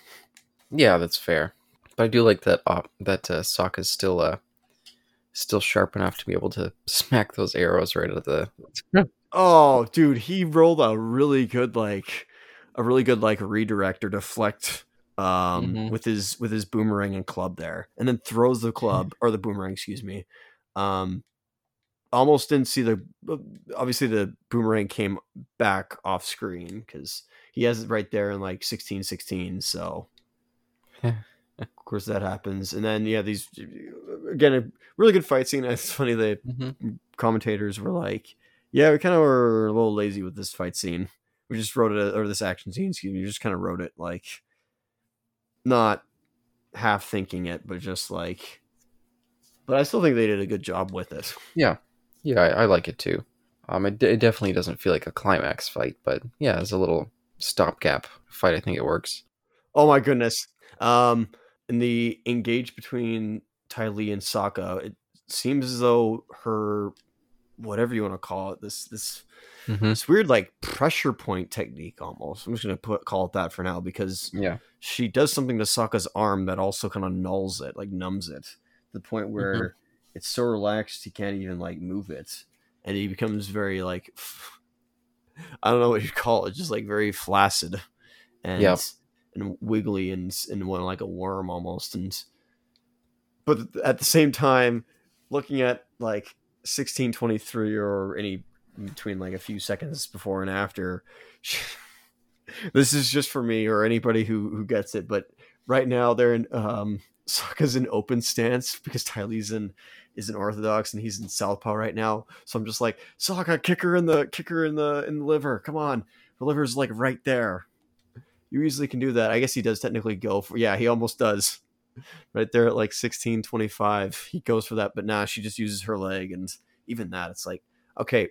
yeah, that's fair. But I do like that uh, that uh, Sokka's still uh, still sharp enough to be able to <laughs> smack those arrows right at the. oh dude he rolled a really good like a really good like redirect or deflect um Mhm. with his with his boomerang and club there and then throws the club <laughs> or the boomerang excuse me um almost didn't see the obviously the boomerang came back off screen because he has it right there in like 1616 so of course, that happens, and then yeah, these again a really good fight scene. <laughs> It's funny the Mm-hmm. commentators were like, "Yeah, we kind of were a little lazy with this fight scene. We just wrote it, or this action scene. Excuse me, we just kind of wrote it like not half thinking it, but just like." But I still think they did a good job with it. Yeah, I, I like it too. Um, it, it definitely doesn't feel like a climax fight, but yeah, it's a little stopgap fight, I think it works. Oh my goodness. Um, in the engage between Ty Lee and Sokka, it seems as though her, whatever you want to call it, this this Mm-hmm. this weird like pressure point technique almost. I'm just gonna put call it that for now because Yeah, she does something to Sokka's arm that also kind of nulls it, like numbs it, to the point where it's so relaxed he can't even like move it, and he becomes very like <laughs> I don't know what you call it, just like very flaccid and Yep. And wiggly and and one like a worm almost, and but at the same time, looking at like 1623 or any between like a few seconds before and after <laughs> this is just for me or anybody who who gets it but right now they're in um <laughs> Sokka's in open stance because Ty Lee's in is in orthodox and he's in southpaw right now. So i'm just like Sokka kick her in the kick her in the in the liver. Come on. The liver's like right there you easily can do that. I guess he does technically go for yeah he almost does. <laughs> Right there at like 1625 he goes for that but nah she just uses her leg and even that it's like okay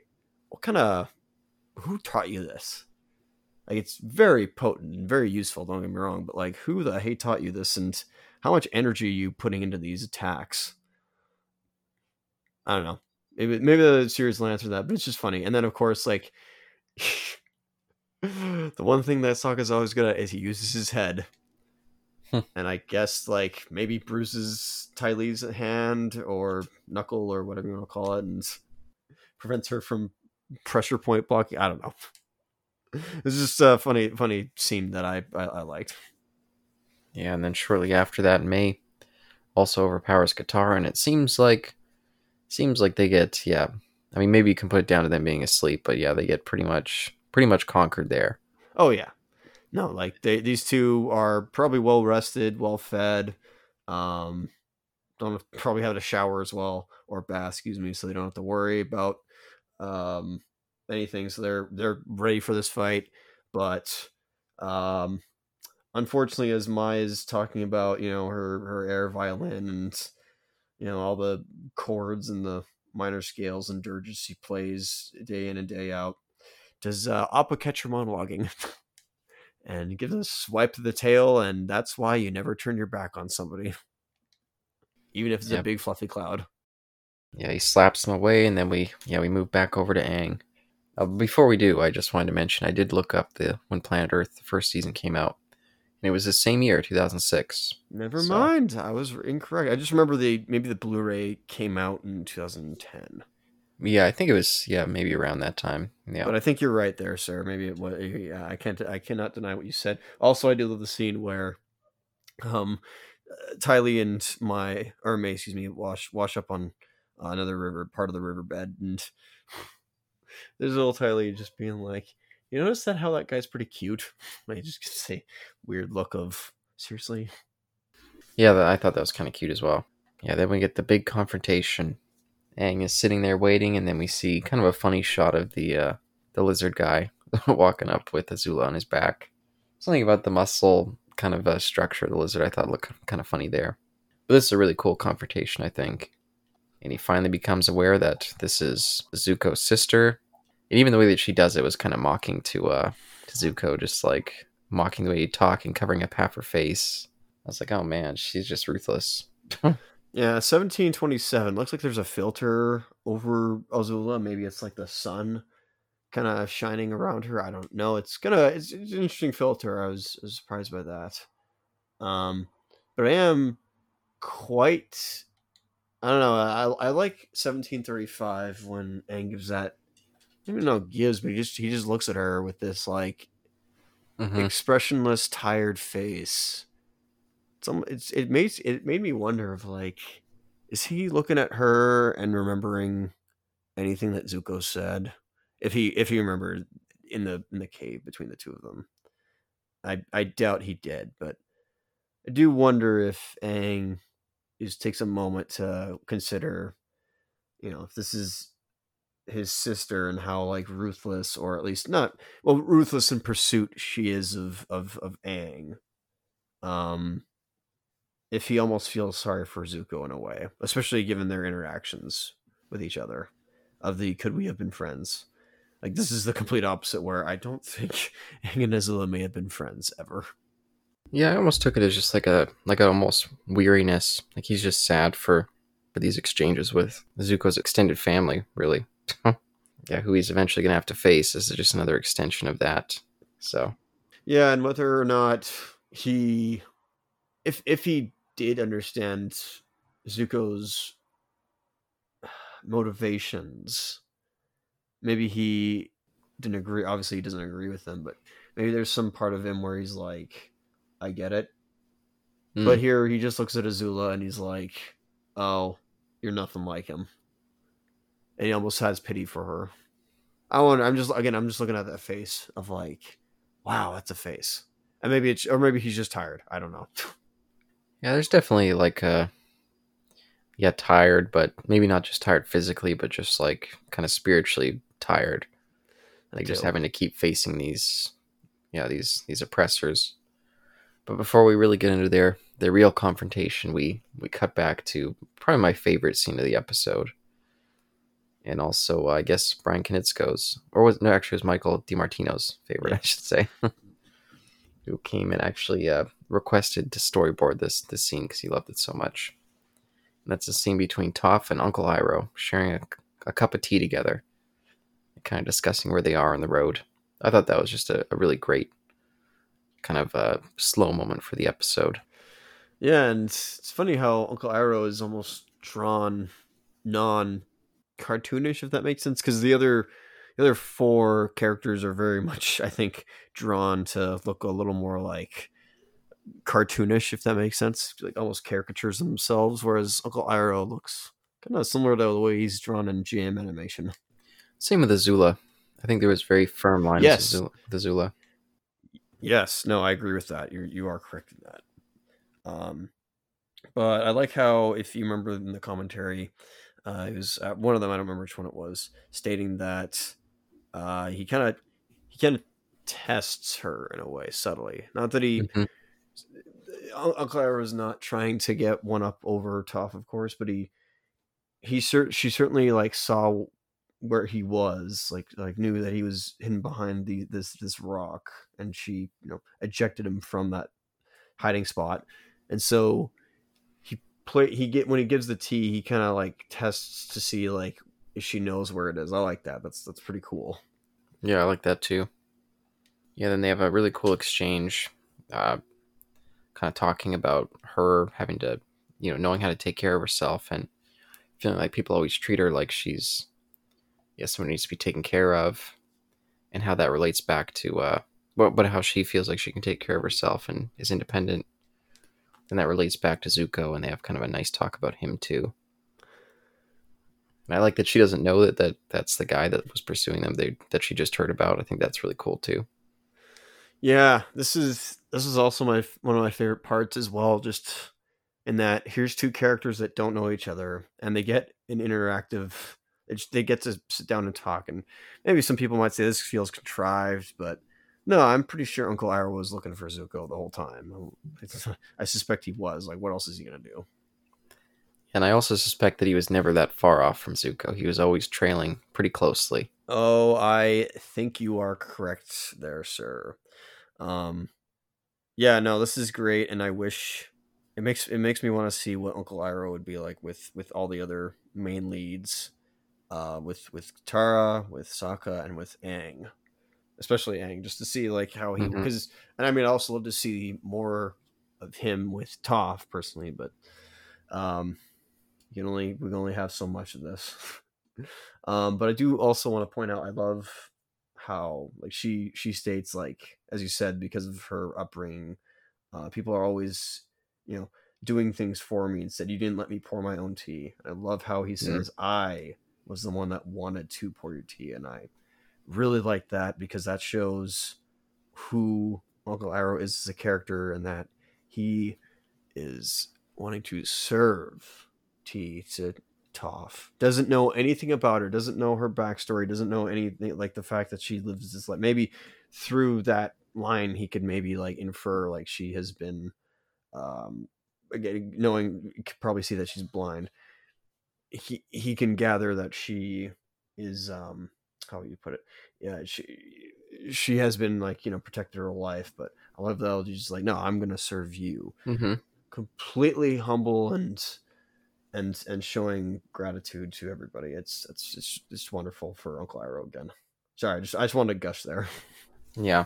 what kind of who taught you this? Like it's very potent and very useful don't get me wrong but like who the hey taught you this and how much energy are you putting into these attacks? I don't know. Maybe maybe the series will answer that but it's just funny. And then of course like <laughs> <laughs> the one thing that Sokka's always good at is he uses his head Hmm. and i guess like maybe bruises Ty Lee's hand or knuckle or whatever you want to call it and prevents her from pressure point blocking i don't know it's just a funny funny scene that i i, I liked yeah, and then shortly after that, May also overpowers Katara, and it seems like seems like they get yeah. I mean, maybe you can put it down to them being asleep, but yeah, they get pretty much pretty much conquered there. Oh yeah, no, like they these two are probably well rested, well fed. Um, don't probably have a shower as well or bath, excuse me, so they don't have to worry about um anything. So they're they're ready for this fight. But um, unfortunately, as Mai's talking about, you know her her air violin and you know all the chords and the minor scales and dirges she plays day in and day out does uh, Appa catch her monologuing <laughs> and gives a swipe to the tail, and that's why you never turn your back on somebody, even if it's a big fluffy cloud. Yeah, he slaps them away, and then we yeah we move back over to Aang. Uh, before we do, I just wanted to mention I did look up the when Planet Earth the first season came out, and it was the same year, two thousand six. Never So- mind, I was incorrect. I just remember the maybe the Blu-ray came out in 2010, Yeah, I think it was yeah maybe around that time. Yeah, but I think you're right there, sir. Maybe it was. Yeah, I can't. I cannot deny what you said. Also, I do love the scene where, um, uh, Ty Lee and my or May, excuse me, wash wash up on uh, another river part of the riverbed, and <laughs> there's little Ty Lee just being like, "You notice that how that guy's pretty cute?" <laughs> I just gets a weird look of seriously. yeah, I thought that was kind of cute as well. Yeah, then we get the big confrontation. Aang is sitting there waiting, and then we see kind of a funny shot of the uh, the lizard guy <laughs> walking up with Azula on his back. Something about the muscle kind of uh, structure of the lizard I thought looked kind of funny there. But this is a really cool confrontation, I think. And he finally becomes aware that this is Zuko's sister. And even the way that she does it was kind of mocking to uh to Zuko, just like mocking the way he'd talk and covering up half her face. I was like, oh man, she's just ruthless. <laughs> Yeah, 1727. Looks like there's a filter over Azula. Maybe it's like the sun kind of shining around her. I don't know. It's gonna it's, it's an interesting filter. I was, I was surprised by that. Um but I am quite I don't know. I I like 1735 when Aang gives that I don't even know gives, but he just he just looks at her with this like Mhm. expressionless, tired face. Some it's it makes it made me wonder of like, is he looking at her and remembering anything that Zuko said? If he if he remembered in the in the cave between the two of them, I I doubt he did, but I do wonder if Aang is takes a moment to consider, you know, if this is his sister and how like ruthless or at least not well ruthless in pursuit she is of of of Aang. Um if he almost feels sorry for Zuko in a way, especially given their interactions with each other of the could we have been friends? Like this is the complete opposite where I don't <laughs> think Aang and Azula may have been friends ever. Yeah, I almost took it as just like a like a almost weariness. Like he's just sad for for these exchanges with Zuko's extended family, really. <laughs> yeah, who he's eventually gonna have to face is just another extension of that. So Yeah, and whether or not he if if he did understand Zuko's motivations, maybe he didn't agree obviously he doesn't agree with them, but maybe there's some part of him where he's like, I get it. mm, But here he just looks at Azula and he's like, "Oh, you're nothing like him," and he almost has pity for her. I wonder. I'm just again. I'm just looking at that face of like, wow, that's a face. And maybe it's or maybe he's just tired. I don't know. <laughs> yeah, there's definitely like a yeah tired, but maybe not just tired physically, but just like kind of spiritually tired. like just having to keep facing these yeah these these oppressors. But before we really get into their their real confrontation we we cut back to probably my favorite scene of the episode. And also uh, i guess Bryan Konietzko's or was no actually it was Michael DiMartino's favorite i should say <laughs> who came and actually uh, requested to storyboard this this scene because he loved it so much and that's a scene between Toph and uncle iroh sharing a, a cup of tea together kind of discussing where they are on the road. I thought that was just a, a really great kind of uh, slow moment for the episode. Yeah, and it's funny how Uncle Iroh is almost drawn non cartoonish, if that makes sense, because the other the other four characters are very much, I think, drawn to look a little more like cartoonish, if that makes sense, like almost caricatures themselves. Whereas Uncle Iroh looks kind of similar to the way he's drawn in GM animation. Same with Azula. I think there was very firm lines Yes. with Azula- with Azula. Yes, no, I agree with that. You you are correct in that. Um, but I like how if you remember in the commentary, uh, it was uh, one of them. I don't remember which one it was, stating that uh, he kind of he kind of tests her in a way subtly. Not that he Mhm. Un- Uncle is not trying to get one up over Toph, of course, but he he cer- she certainly like saw where he was like like knew that he was hidden behind the this this rock and she you know ejected him from that hiding spot and so he play he get when he gives the tea he kind of like tests to see like if she knows where it is i like that that's that's pretty cool Yeah, I like that too. Yeah, then they have a really cool exchange, uh, kind of talking about her having to, you know, knowing how to take care of herself and feeling like people always treat her like she's, yeah, someone needs to be taken care of, and how that relates back to, uh, but, but how she feels like she can take care of herself and is independent. And that relates back to Zuko, and they have kind of a nice talk about him too. And I like that she doesn't know that, that that's the guy that was pursuing them. They, that she just heard about. I think that's really cool too. Yeah, this is this is also my one of my favorite parts as well. Just in that here's two characters that don't know each other, and they get an interactive. They get to sit down and talk, and maybe some people might say this feels contrived, but no, I'm pretty sure Uncle Iroh was looking for Zuko the whole time. I suspect he was. Like, what else is he gonna do? And I also suspect that he was never that far off from Zuko. He was always trailing pretty closely. Oh, I think you are correct there, sir. Um, yeah, no, this is great, and I wish it makes it makes me want to see what Uncle Iroh would be like with with all the other main leads, uh, with with Tara, with Sokka, and with Aang, especially Aang, just to see like how he because, and I mean, I also love to see more of him with Toph personally, but um, you can only we can only have so much of this. <laughs> um, but I do also want to point out I love how like she she states like as you said because of her upbringing, uh, people are always you know doing things for me instead. You didn't let me pour my own tea. I love how he says I was the one that wanted to pour your tea, and I really like that because that shows who Uncle Iroh is as a character and that he is wanting to serve tea to Toph. Doesn't know anything about her. Doesn't know her backstory. Doesn't know anything like the fact that she lives this life. Maybe through that line, he could maybe like infer like she has been, um, again knowing you could probably see that she's blind. He he can gather that she is um how would you put it? Yeah, she she has been like you know protected her life, but I love that she's like, no, I'm gonna serve you. Mm-hmm. Completely humble and and and showing gratitude to everybody. It's it's it's, it's wonderful for Uncle Iroh again. Sorry, I just I just wanted to gush there. Yeah.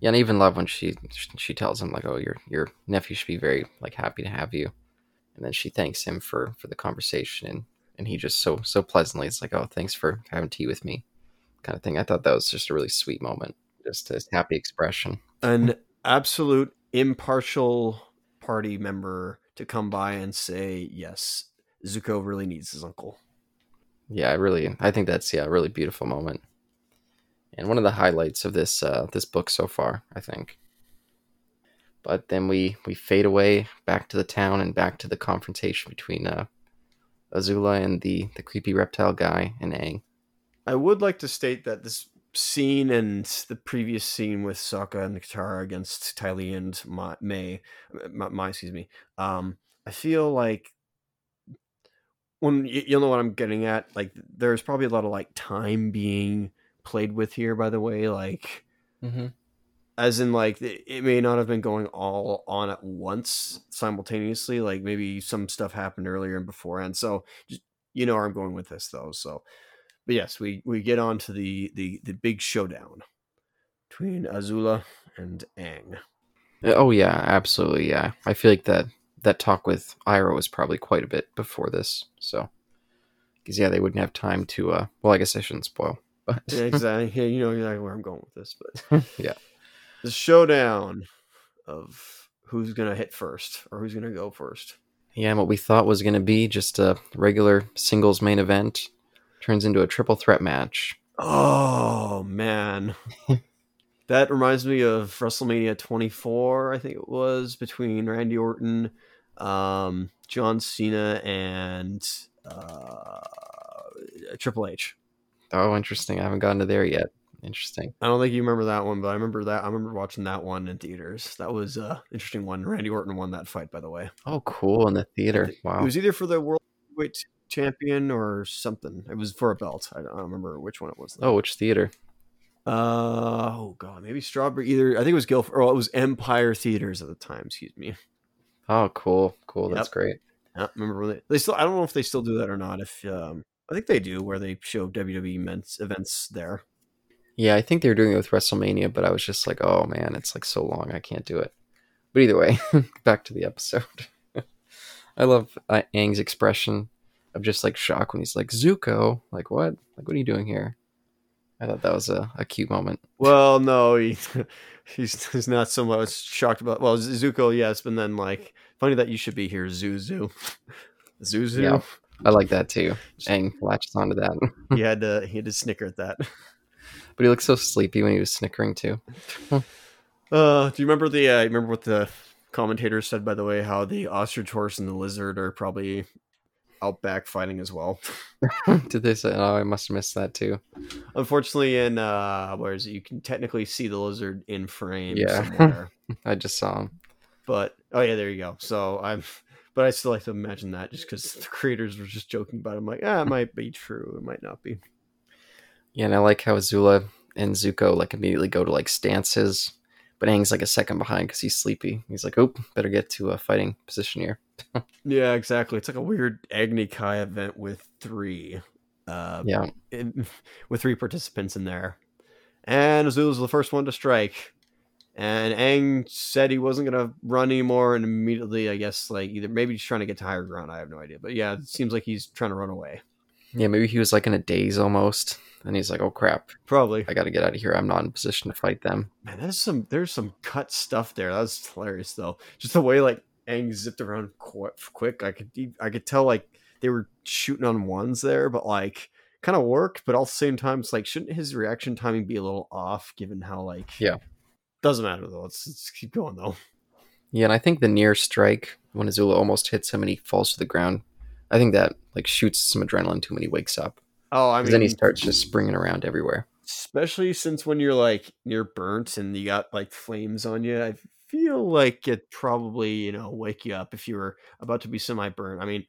Yeah, and I even love when she she tells him like, "Oh, your your nephew should be very like happy to have you," and then she thanks him for for the conversation, and and he just so so pleasantly, it's like, "Oh, thanks for having tea with me," kind of thing. I thought that was just a really sweet moment, just his happy expression. An absolute impartial party member to come by and say, "Yes, Zuko really needs his uncle." Yeah, I really, I think that's yeah, a really beautiful moment, and one of the highlights of this uh, this book so far, I think. But then we we fade away back to the town and back to the confrontation between uh, Azula and the the creepy reptile guy and Aang. I would like to state that this scene and the previous scene with Sokka and the Katara against Ty Lee and Ma- May, Ma- Mai, excuse me. Um, I feel like when you'll know what I'm getting at. Like, there's probably a lot of like time being played with here. By the way, like, Mm-hmm. as in like it it may not have been going all on at once simultaneously. Like maybe some stuff happened earlier and beforehand. So just, you know where I'm going with this though. So, but yes, we we get on to the the the big showdown between Azula and Aang. Oh yeah, absolutely. Yeah, I feel like that that talk with Iroh was probably quite a bit before this. So, because yeah, they wouldn't have time to. uh Well, I guess I shouldn't spoil. <laughs> But Yeah, exactly. yeah, you know exactly where I'm going with this, but <laughs> Yeah. the showdown of who's gonna hit first or who's gonna go first. yeah, and what we thought was going to be just a regular singles main event turns into a triple threat match. Oh man. <laughs> that reminds me of WrestleMania 24, I think it was, between Randy Orton, um, John Cena, and uh, Triple H. Oh, interesting. I haven't gotten to there yet. Interesting. I don't think you remember that one, but I remember that. I remember watching that one in theaters. That was a interesting one. Randy Orton won that fight, by the way. Oh, cool. In the theater. Wow. It was either for the world champion or something. It was for a belt. I don't remember which one it was. though. Oh, which theater? Uh oh god, maybe Strawberry. Either I think it was Guilford. Or it was Empire Theaters at the time. Excuse me. Oh, cool. Cool. That's great. I remember when they, they still. I don't know if they still do that or not. If um, I think they do, where they show WWE events there. Yeah, I think they were doing it with WrestleMania, but I was just like, oh man, it's like so long. I can't do it. But either way, <laughs> back to the episode. <laughs> I love uh, Aang's expression of just like shock when he's like, Zuko, like what? Like, what are you doing here? I thought that was a, a cute moment. Well, no, he, <laughs> he's, he's not so much shocked about. Well, Zuko, yes, but then like funny that you should be here, Zuzu. <laughs> Zuzu. Yeah. I like that too. Aang latches onto that. he <laughs> had to he had to snicker at that. but he looked so sleepy when he was snickering too. Uh, do you remember the? Uh, remember what the commentators said? By the way, how the ostrich horse and the lizard are probably out back fighting as well. <laughs> <laughs> Did they say? Oh, I must have missed that too. Unfortunately, in uh, where is it? You can technically see the lizard in frame Yeah. somewhere. <laughs> I just saw him. but oh yeah, there you go. So I'm, but I still like to imagine that just because the creators were just joking about. It. I'm like, ah, it might be true. It might not be. Yeah, and I like how Azula and Zuko like immediately go to like stances, but Aang's like a second behind because he's sleepy. He's like, "Oh, better get to a fighting position here." <laughs> Yeah, exactly. It's like a weird Agni Kai event with three, uh, Yeah, in, <laughs> with three participants in there, and Azula was the first one to strike. And Aang said he wasn't gonna run anymore, and immediately, I guess, like either maybe he's trying to get to higher ground. I have no idea, but yeah, it seems like he's trying to run away. yeah. Maybe he was like in a daze almost, and he's like, "Oh crap, Probably. I got to get out of here. I'm not in position to fight them." Man, there's some there's some cut stuff there. That was hilarious though. Just the way like Aang zipped around quick. quick. I could I could tell like they were shooting on ones there, but like kind of worked. But at the same time, it's like shouldn't his reaction timing be a little off given how like Yeah. doesn't matter though. Let's, let's keep going though. Yeah, and I think the near strike when Azula almost hits him and he falls to the ground, I think that like shoots some adrenaline to him when he wakes up. Oh, I mean, then he starts just springing around everywhere. especially since when you're like near burnt and you got like flames on you, I feel like it probably you know wake you up if you were about to be semi burned. I mean,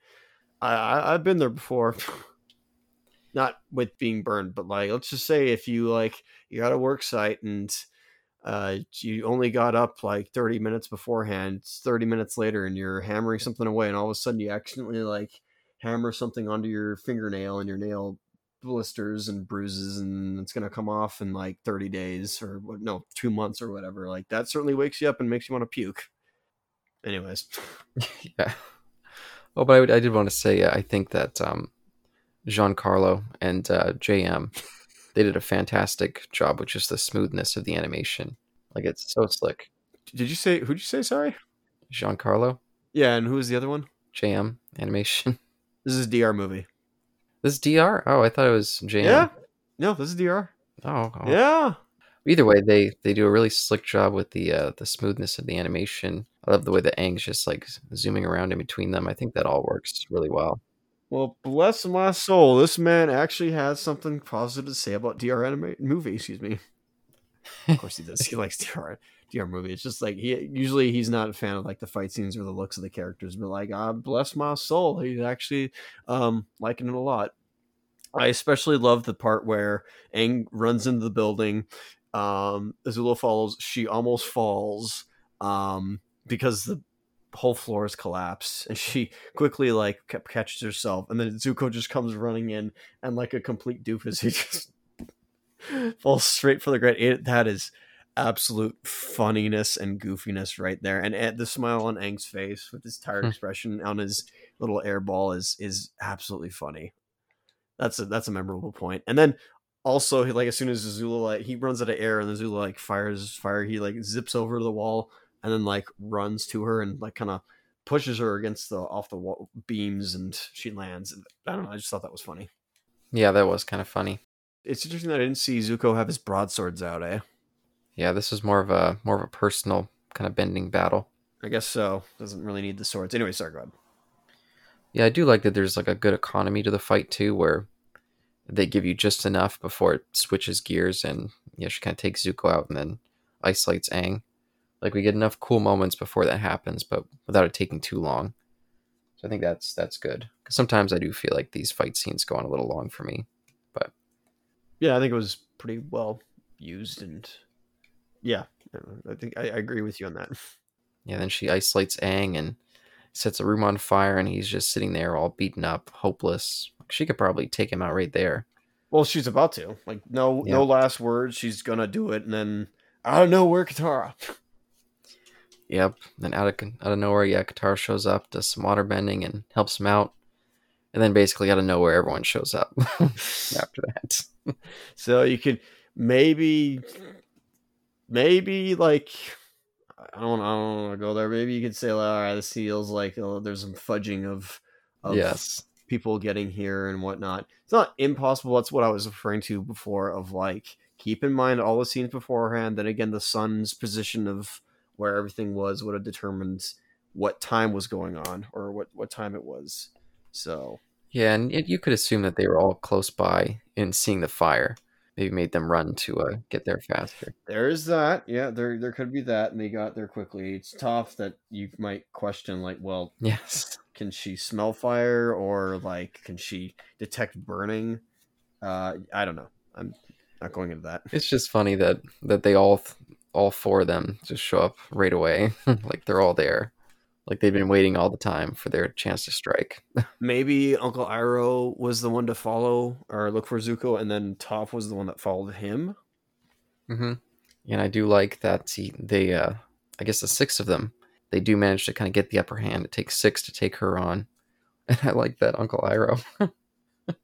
I, I've been there before. <laughs> Not with being burned, but like let's just say if you like you got a work site and uh you only got up like 30 minutes beforehand, it's 30 minutes later and you're hammering something away and all of a sudden you accidentally like hammer something onto your fingernail and your nail blisters and bruises and it's going to come off in like 30 days or what no 2 months or whatever like that certainly wakes you up and makes you want to puke anyways <laughs> yeah. Oh, but I, I did want to say uh, I think that um, Giancarlo and uh, JM <laughs> they did a fantastic job with just the smoothness of the animation. Like it's so slick. did you say who'd you say sorry Giancarlo, yeah and who was the other one JM animation. this is dr movie This is DR. Oh, I thought it was JM. yeah no this is dr Oh, oh. yeah Either way, they they do a really slick job with the uh, the smoothness of the animation. I love the way the Aang's just like zooming around in between them. I think that all works really well. well bless my soul this man actually has something positive to say about dr anime movie excuse me <laughs> of course he does he likes dr movie. It's just like he usually he's not a fan of like the fight scenes or the looks of the characters but like ah bless my soul he's actually um liking it a lot. I especially love the part where Aang runs into the building um azula follows she almost falls um because the whole floor is collapsed and she <laughs> quickly like ca- catches herself and then zuko just comes running in and like a complete doofus <laughs> he just falls straight for the it, that is absolute funniness and goofiness right there and, and the smile on Aang's face with his tired Hmm. expression on his little air ball is is absolutely funny that's a that's a memorable point. point and then also like as soon as Azula like he runs out of air and Azula like fires fire he like zips over to the wall and then like runs to her and like kind of pushes her against the off the wall beams and she lands i don't know i just thought that was funny Yeah, that was kind of funny. it's interesting that i didn't see zuko have his broadswords out eh Yeah, this was more of a more of a personal kind of bending battle. i guess so doesn't really need the swords anyway sorry go ahead Yeah, I do like that there's like a good economy to the fight too, where they give you just enough before it switches gears and yeah, she kind of takes Zuko out and then isolates Aang. Like we get enough cool moments before that happens, but without it taking too long. So I think that's that's good. Because sometimes I do feel like these fight scenes go on a little long for me. But Yeah i think it was pretty well used and yeah i think i, I agree with you on that Yeah, then she isolates Aang and sets a room on fire, and he's just sitting there all beaten up, hopeless. She could probably take him out right there. well she's about to like no Yeah. no last words she's gonna do it and then out of nowhere katara Yep. Then out of out of nowhere, yeah, Katara shows up, does some water bending, and helps him out. And then basically out of nowhere, everyone shows up <laughs> after that. So you could maybe, maybe like I don't, I don't want to go there. Maybe you could say, like, all right, this feels like oh, there's some fudging of, of yes. people getting here and whatnot. It's not impossible. That's what I was referring to before. Of like, keep in mind all the scenes beforehand. Then again, the sun's position of where everything was would have determined what time was going on or what what time it was. So Yeah, and it, you could assume that they were all close by in seeing the fire. Maybe made them run to uh, get there faster. There is that. Yeah, there there could be that, and they got there quickly. It's tough that you might question, like, well, Yes. can she smell fire or like can she detect burning? Uh, I don't know. I'm not going into that. It's just funny that that they all all four of them just show up right away. <laughs> like they're all there. Like they've been waiting all the time for their chance to strike. <laughs> Maybe Uncle Iroh was the one to follow or look for Zuko, and then Toph was the one that followed him. hmm And I do like that he, they, uh, I guess the six of them, they do manage to kind of get the upper hand. It takes six to take her on. <laughs> And I like that Uncle Iroh. <laughs>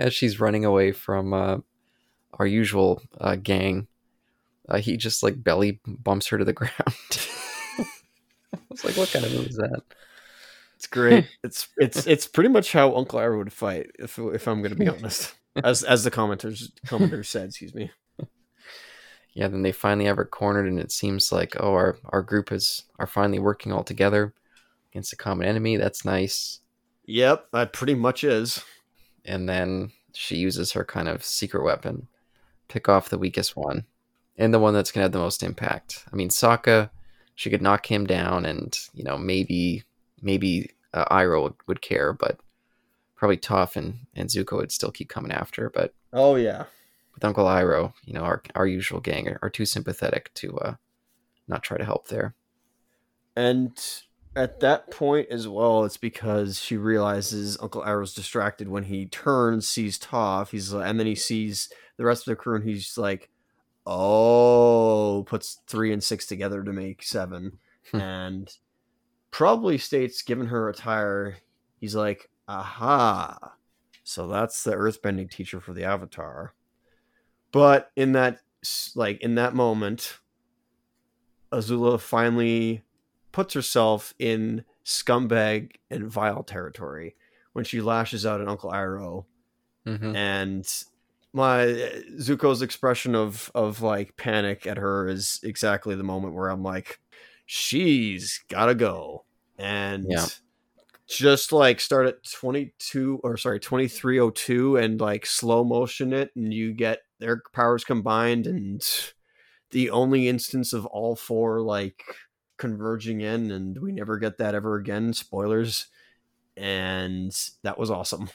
As she's running away from uh, our usual uh, gang, uh, he just like belly bumps her to the ground. Was like, what kind of move is that? It's great. <laughs> it's it's it's pretty much how Uncle Iroh would fight, if if I'm going to be <laughs> honest. As as the commenters commenter said, excuse me. yeah, then they finally have her cornered, and it seems like oh, our our group is are finally working all together against a common enemy. That's nice. Yep, that pretty much is. And then she uses her kind of secret weapon, pick off the weakest one, and the one that's gonna have the most impact. I mean, Sokka, she could knock him down, and you know maybe maybe uh, Iroh would, would care, but probably Toph and and Zuko would still keep coming after. But Oh yeah. with Uncle Iroh, you know, our our usual gang are, are too sympathetic to uh, not try to help there. And at that point as well, it's because she realizes Uncle Iroh's distracted when he turns, sees Toph, he's and then he sees the rest of the crew, and he's like, "Oh," puts three and six together to make seven, Hmm. and probably states, given her attire, he's like, "Aha!" So that's the Earthbending teacher for the Avatar. But in that, like in that moment, Azula finally puts herself in scumbag and vile territory when she lashes out at Uncle Iroh Mm-hmm. and my eh, Zuko's expression of of like panic at her is exactly the moment where I'm like she's got to go and Yeah. just like start at 22 or sorry 2302 and like slow motion it and you get their powers combined and the only instance of all four like converging in and we never get that ever again spoilers and that was awesome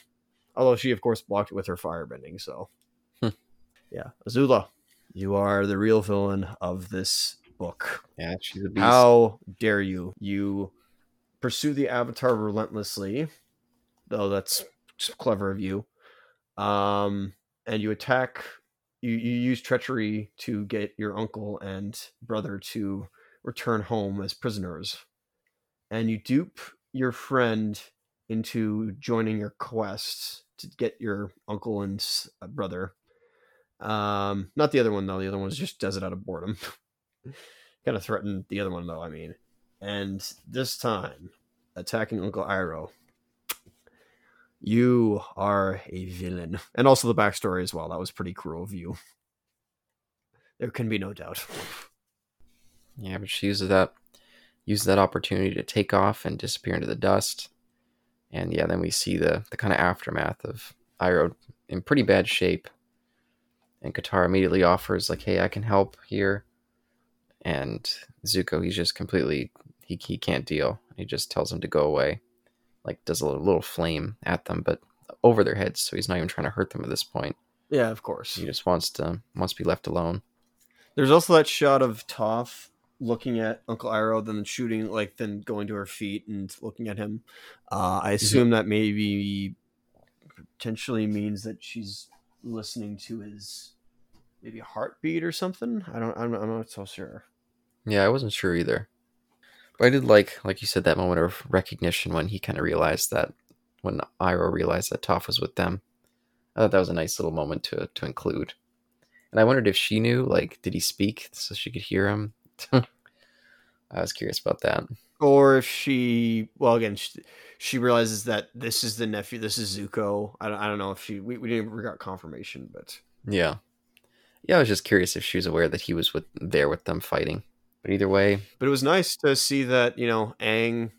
although she of course blocked it with her firebending so. Yeah. Azula you are the real villain of this book. Yeah, she's a beast. how dare you? You pursue the avatar relentlessly though that's clever of you. Um and you attack you, you use treachery to get your uncle and brother to return home as prisoners. And you dupe your friend into joining your quest to get your uncle and uh, brother um not the other one though. The other one just does it out of boredom. <laughs> Kind of threatened the other one though i mean. And this time attacking uncle iroh you are a villain. And also the backstory as well. That was pretty cruel of you. There can be no doubt. <laughs> Yeah, but she uses that uses that opportunity to take off and disappear into the dust. And yeah, then we see the the kind of aftermath of Iroh in pretty bad shape. And Katara immediately offers like, "Hey, I can help here." And Zuko, he's just completely he he can't deal. He just tells him to go away. Like does a little, little flame at them, but over their heads, so he's not even trying to hurt them at this point. yeah of course He just wants to wants to be left alone. There's also that shot of Toph looking at Uncle Iroh, then shooting, like, then going to her feet and looking at him. Uh, I assume that maybe potentially means that she's listening to his maybe heartbeat or something. I don't. I'm, I'm not so sure. Yeah, I wasn't sure either. But I did like, like you said, that moment of recognition when he kind of realized that, when Iroh realized that Toph was with them. I thought that was a nice little moment to to include. And I wondered if she knew, like, did he speak so she could hear him? <laughs> I was curious about that. Or if she, well, again, she, she realizes that this is the nephew. This is Zuko. I don't. I don't know if she. We, we didn't we got confirmation, but Yeah, yeah. I was just curious if she was aware that he was with there with them fighting. But either way, but it was nice to see that you know Aang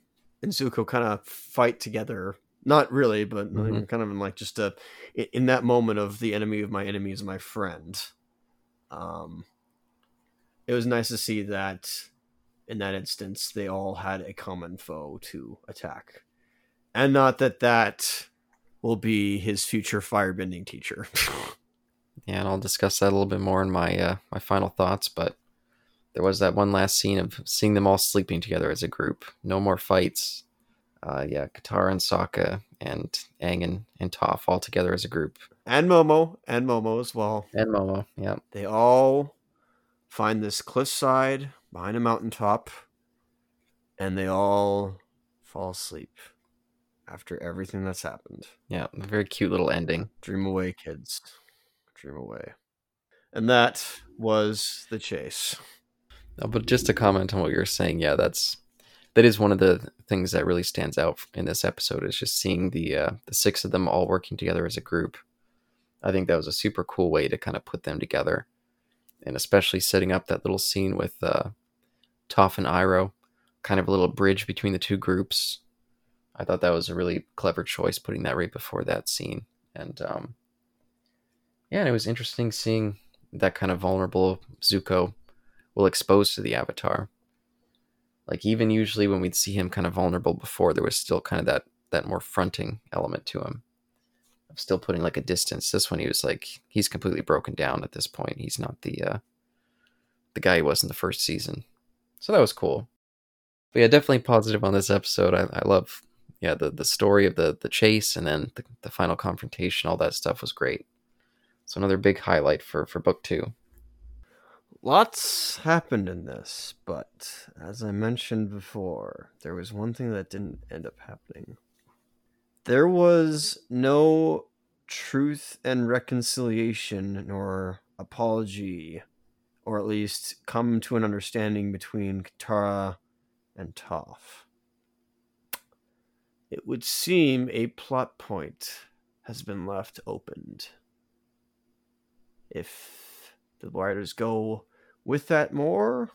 and Zuko kind of fight together. Not really, but Mhm. kind of in like just a in that moment of the enemy of my enemy is my friend. Um, it was nice to see that in that instance they all had a common foe to attack, and not that that will be his future firebending teacher. <laughs> Yeah, and I'll discuss that a little bit more in my uh, my final thoughts. But there was that one last scene of seeing them all sleeping together as a group. No more fights. Uh, yeah, Katara and Sokka and Aang and, and Toph all together as a group. and Momo and Momo as well. And Momo, yeah. They all find this cliffside behind a mountaintop, and they all fall asleep after everything that's happened. Yeah, a very cute little ending. Dream away, kids. Dream away. And that was the chase. But just to comment on what you're saying, yeah, that's that is one of the things that really stands out in this episode is just seeing the uh, the six of them all working together as a group. I think that was a super cool way to kind of put them together. and especially setting up that little scene with uh, Toph and Iroh, kind of a little bridge between the two groups. I thought that was a really clever choice, putting that right before that scene, and um, yeah, and it was interesting seeing that kind of vulnerable Zuko will expose to the Avatar. Like even usually when we'd see him kind of vulnerable before, there was still kind of that that more fronting element to him. I'm still putting like a distance. This one he was like he's completely broken down at this point. He's not the uh the guy he was in the first season. So that was cool. But yeah, definitely positive on this episode. I, I love yeah, the the story of the the chase and then the, the final confrontation, all that stuff was great. So another big highlight for for book two. Lots happened in this, but as I mentioned before, there was one thing that didn't end up happening. There was no truth and reconciliation nor apology, or at least come to an understanding between Katara and Toph. It would seem a plot point has been left opened. If the writers go with that more,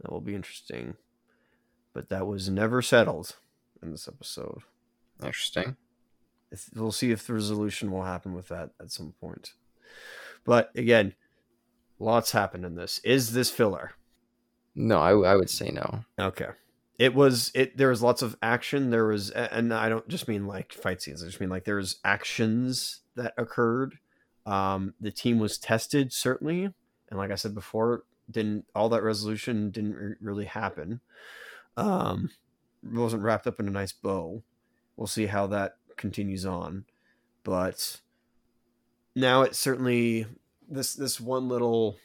that will be interesting. But that was never settled in this episode. Interesting. If, we'll see if the resolution will happen with that at some point. But again, lots happened in this. Is this filler? No, I, I would say no. Okay. It was it there was lots of action. There was and I don't just mean like fight scenes. I just mean like there was actions that occurred. Um the team was tested certainly and like I said before, didn't all that resolution didn't re- really happen. Um, wasn't wrapped up in a nice bow. We'll see how that continues on, but now it certainly this this one little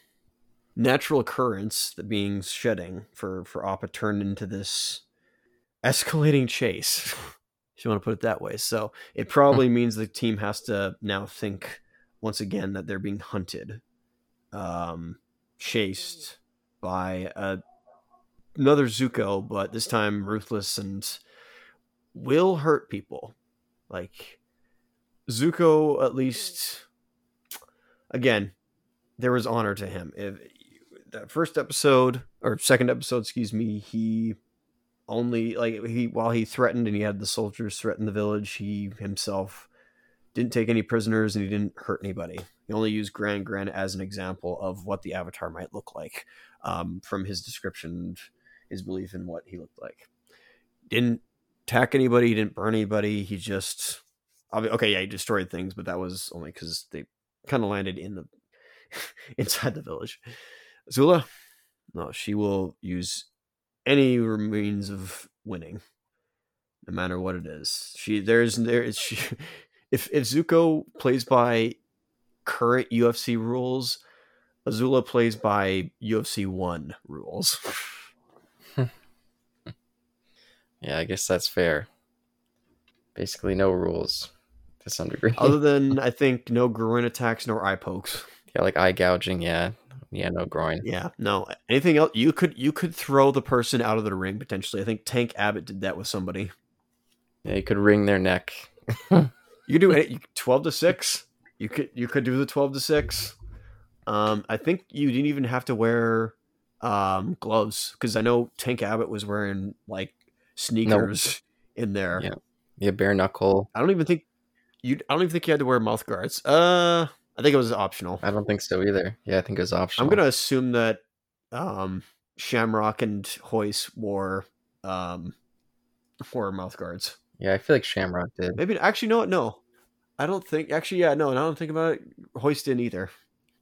natural occurrence that being shedding for for Appa turned into this escalating chase. <laughs> if you want to put it that way. So it probably means the team has to now think once again that they're being hunted um, chased by a, another Zuko, but this time ruthless and will hurt people. Like Zuko, at least, again, there was honor to him. If that first episode or second episode, excuse me, he only like he while he threatened and he had the soldiers threaten the village, he himself didn't take any prisoners and he didn't hurt anybody. He only used Gran Gran as an example of what the Avatar might look like um, from his description, his belief in what he looked like. Didn't attack anybody, he didn't burn anybody. He just, okay, yeah, he destroyed things, but that was only because they kind of landed in the <laughs> inside the village. Zula, no, she will use any means of winning, no matter what it is. She there's there is she <laughs> if if Zuko plays by current UFC rules, Azula plays by UFC one rules. <laughs> yeah, I guess that's fair. Basically, no rules to some degree. Other than I think no groin attacks nor eye pokes. Yeah, like eye gouging. Yeah, yeah, no groin. Yeah, no. Anything else? You could you could throw the person out of the ring potentially. I think Tank Abbott did that with somebody. Yeah, you could wring their neck. <laughs> You could do it twelve to six. You could you could do the twelve to six. Um, I think you didn't even have to wear um, gloves because I know Tank Abbott was wearing like sneakers no. in there. Yeah, yeah, bare knuckle. I don't even think you. I don't even think you had to wear mouth guards. Uh, I think it was optional. I don't think so either. Yeah, I think it was optional. I'm gonna assume that um, Shamrock and Royce wore um, wore mouth guards. Yeah, I feel like Shamrock did. Maybe actually no, no. I don't think actually yeah, no, I don't think about it. Royce didn't either.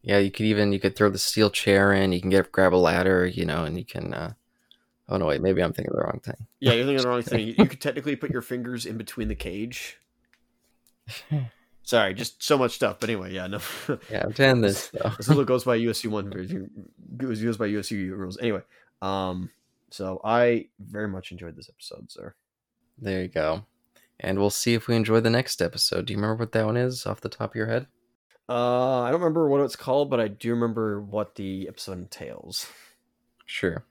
Yeah, you could even you could throw the steel chair in, you can get grab a ladder, you know, and you can uh Oh no, wait, maybe I'm thinking of the wrong thing. Yeah, you're thinking of the wrong <laughs> thing. You could technically put your fingers in between the cage. <laughs> Sorry, just so much stuff. But anyway, yeah, no. <laughs> yeah, I'm doing this though. this little <laughs> goes by UFC one version. Goes goes by UFC rules. Anyway, um, so I very much enjoyed this episode, sir. There you go. And we'll see if we enjoy the next episode. Do you remember what that one is off the top of your head? Uh, I don't remember what it's called, but I do remember what the episode entails. Sure.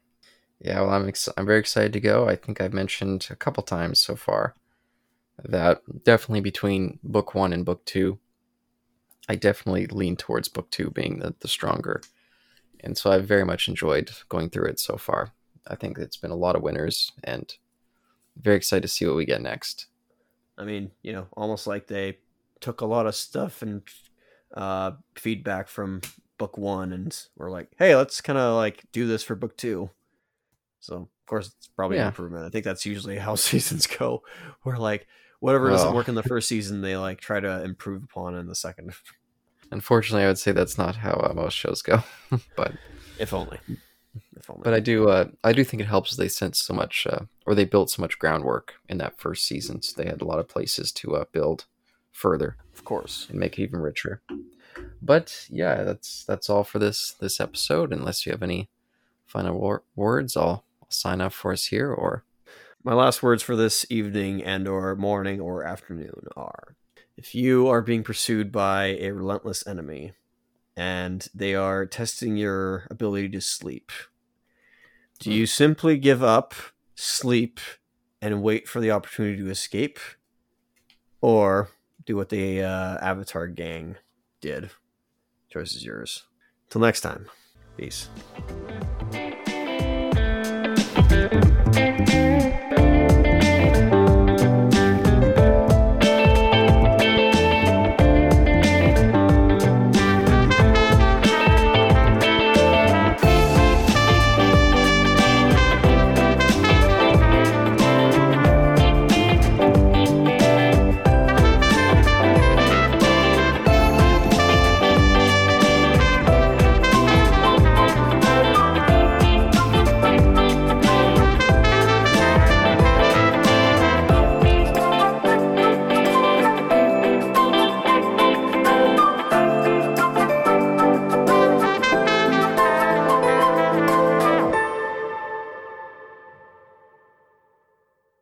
Yeah, well, I'm ex- I'm very excited to go. I think I've mentioned a couple times so far that definitely between book one and book two, I definitely lean towards book two being the, the stronger and so I've very much enjoyed going through it so far. I think it's been a lot of winners, and very excited to see what we get next. I mean, you know, almost like they took a lot of stuff and uh, feedback from book one and we're like, hey, let's kind of like do this for book two. So, of course, it's probably Yeah. an improvement. I think that's usually how <laughs> seasons go. Where like whatever doesn't Oh. work in the first season, they like try to improve upon in the second. <laughs> Unfortunately, I would say that's not how uh, most shows go, <laughs> but If only. If only. but I do uh, I do think it helps they sent so much uh, or they built so much groundwork in that first season, so they had a lot of places to uh, build further of course. and make it even richer. But yeah, that's that's all for this this episode. Unless you have any final wor- words, I'll, I'll sign off for us here. Or My last words for this evening and or morning or afternoon are if you are being pursued by a relentless enemy and they are testing your ability to sleep, do you simply give up, sleep, and wait for the opportunity to escape? Or do what the uh, Avatar gang did? Choice is yours. Till next time, peace.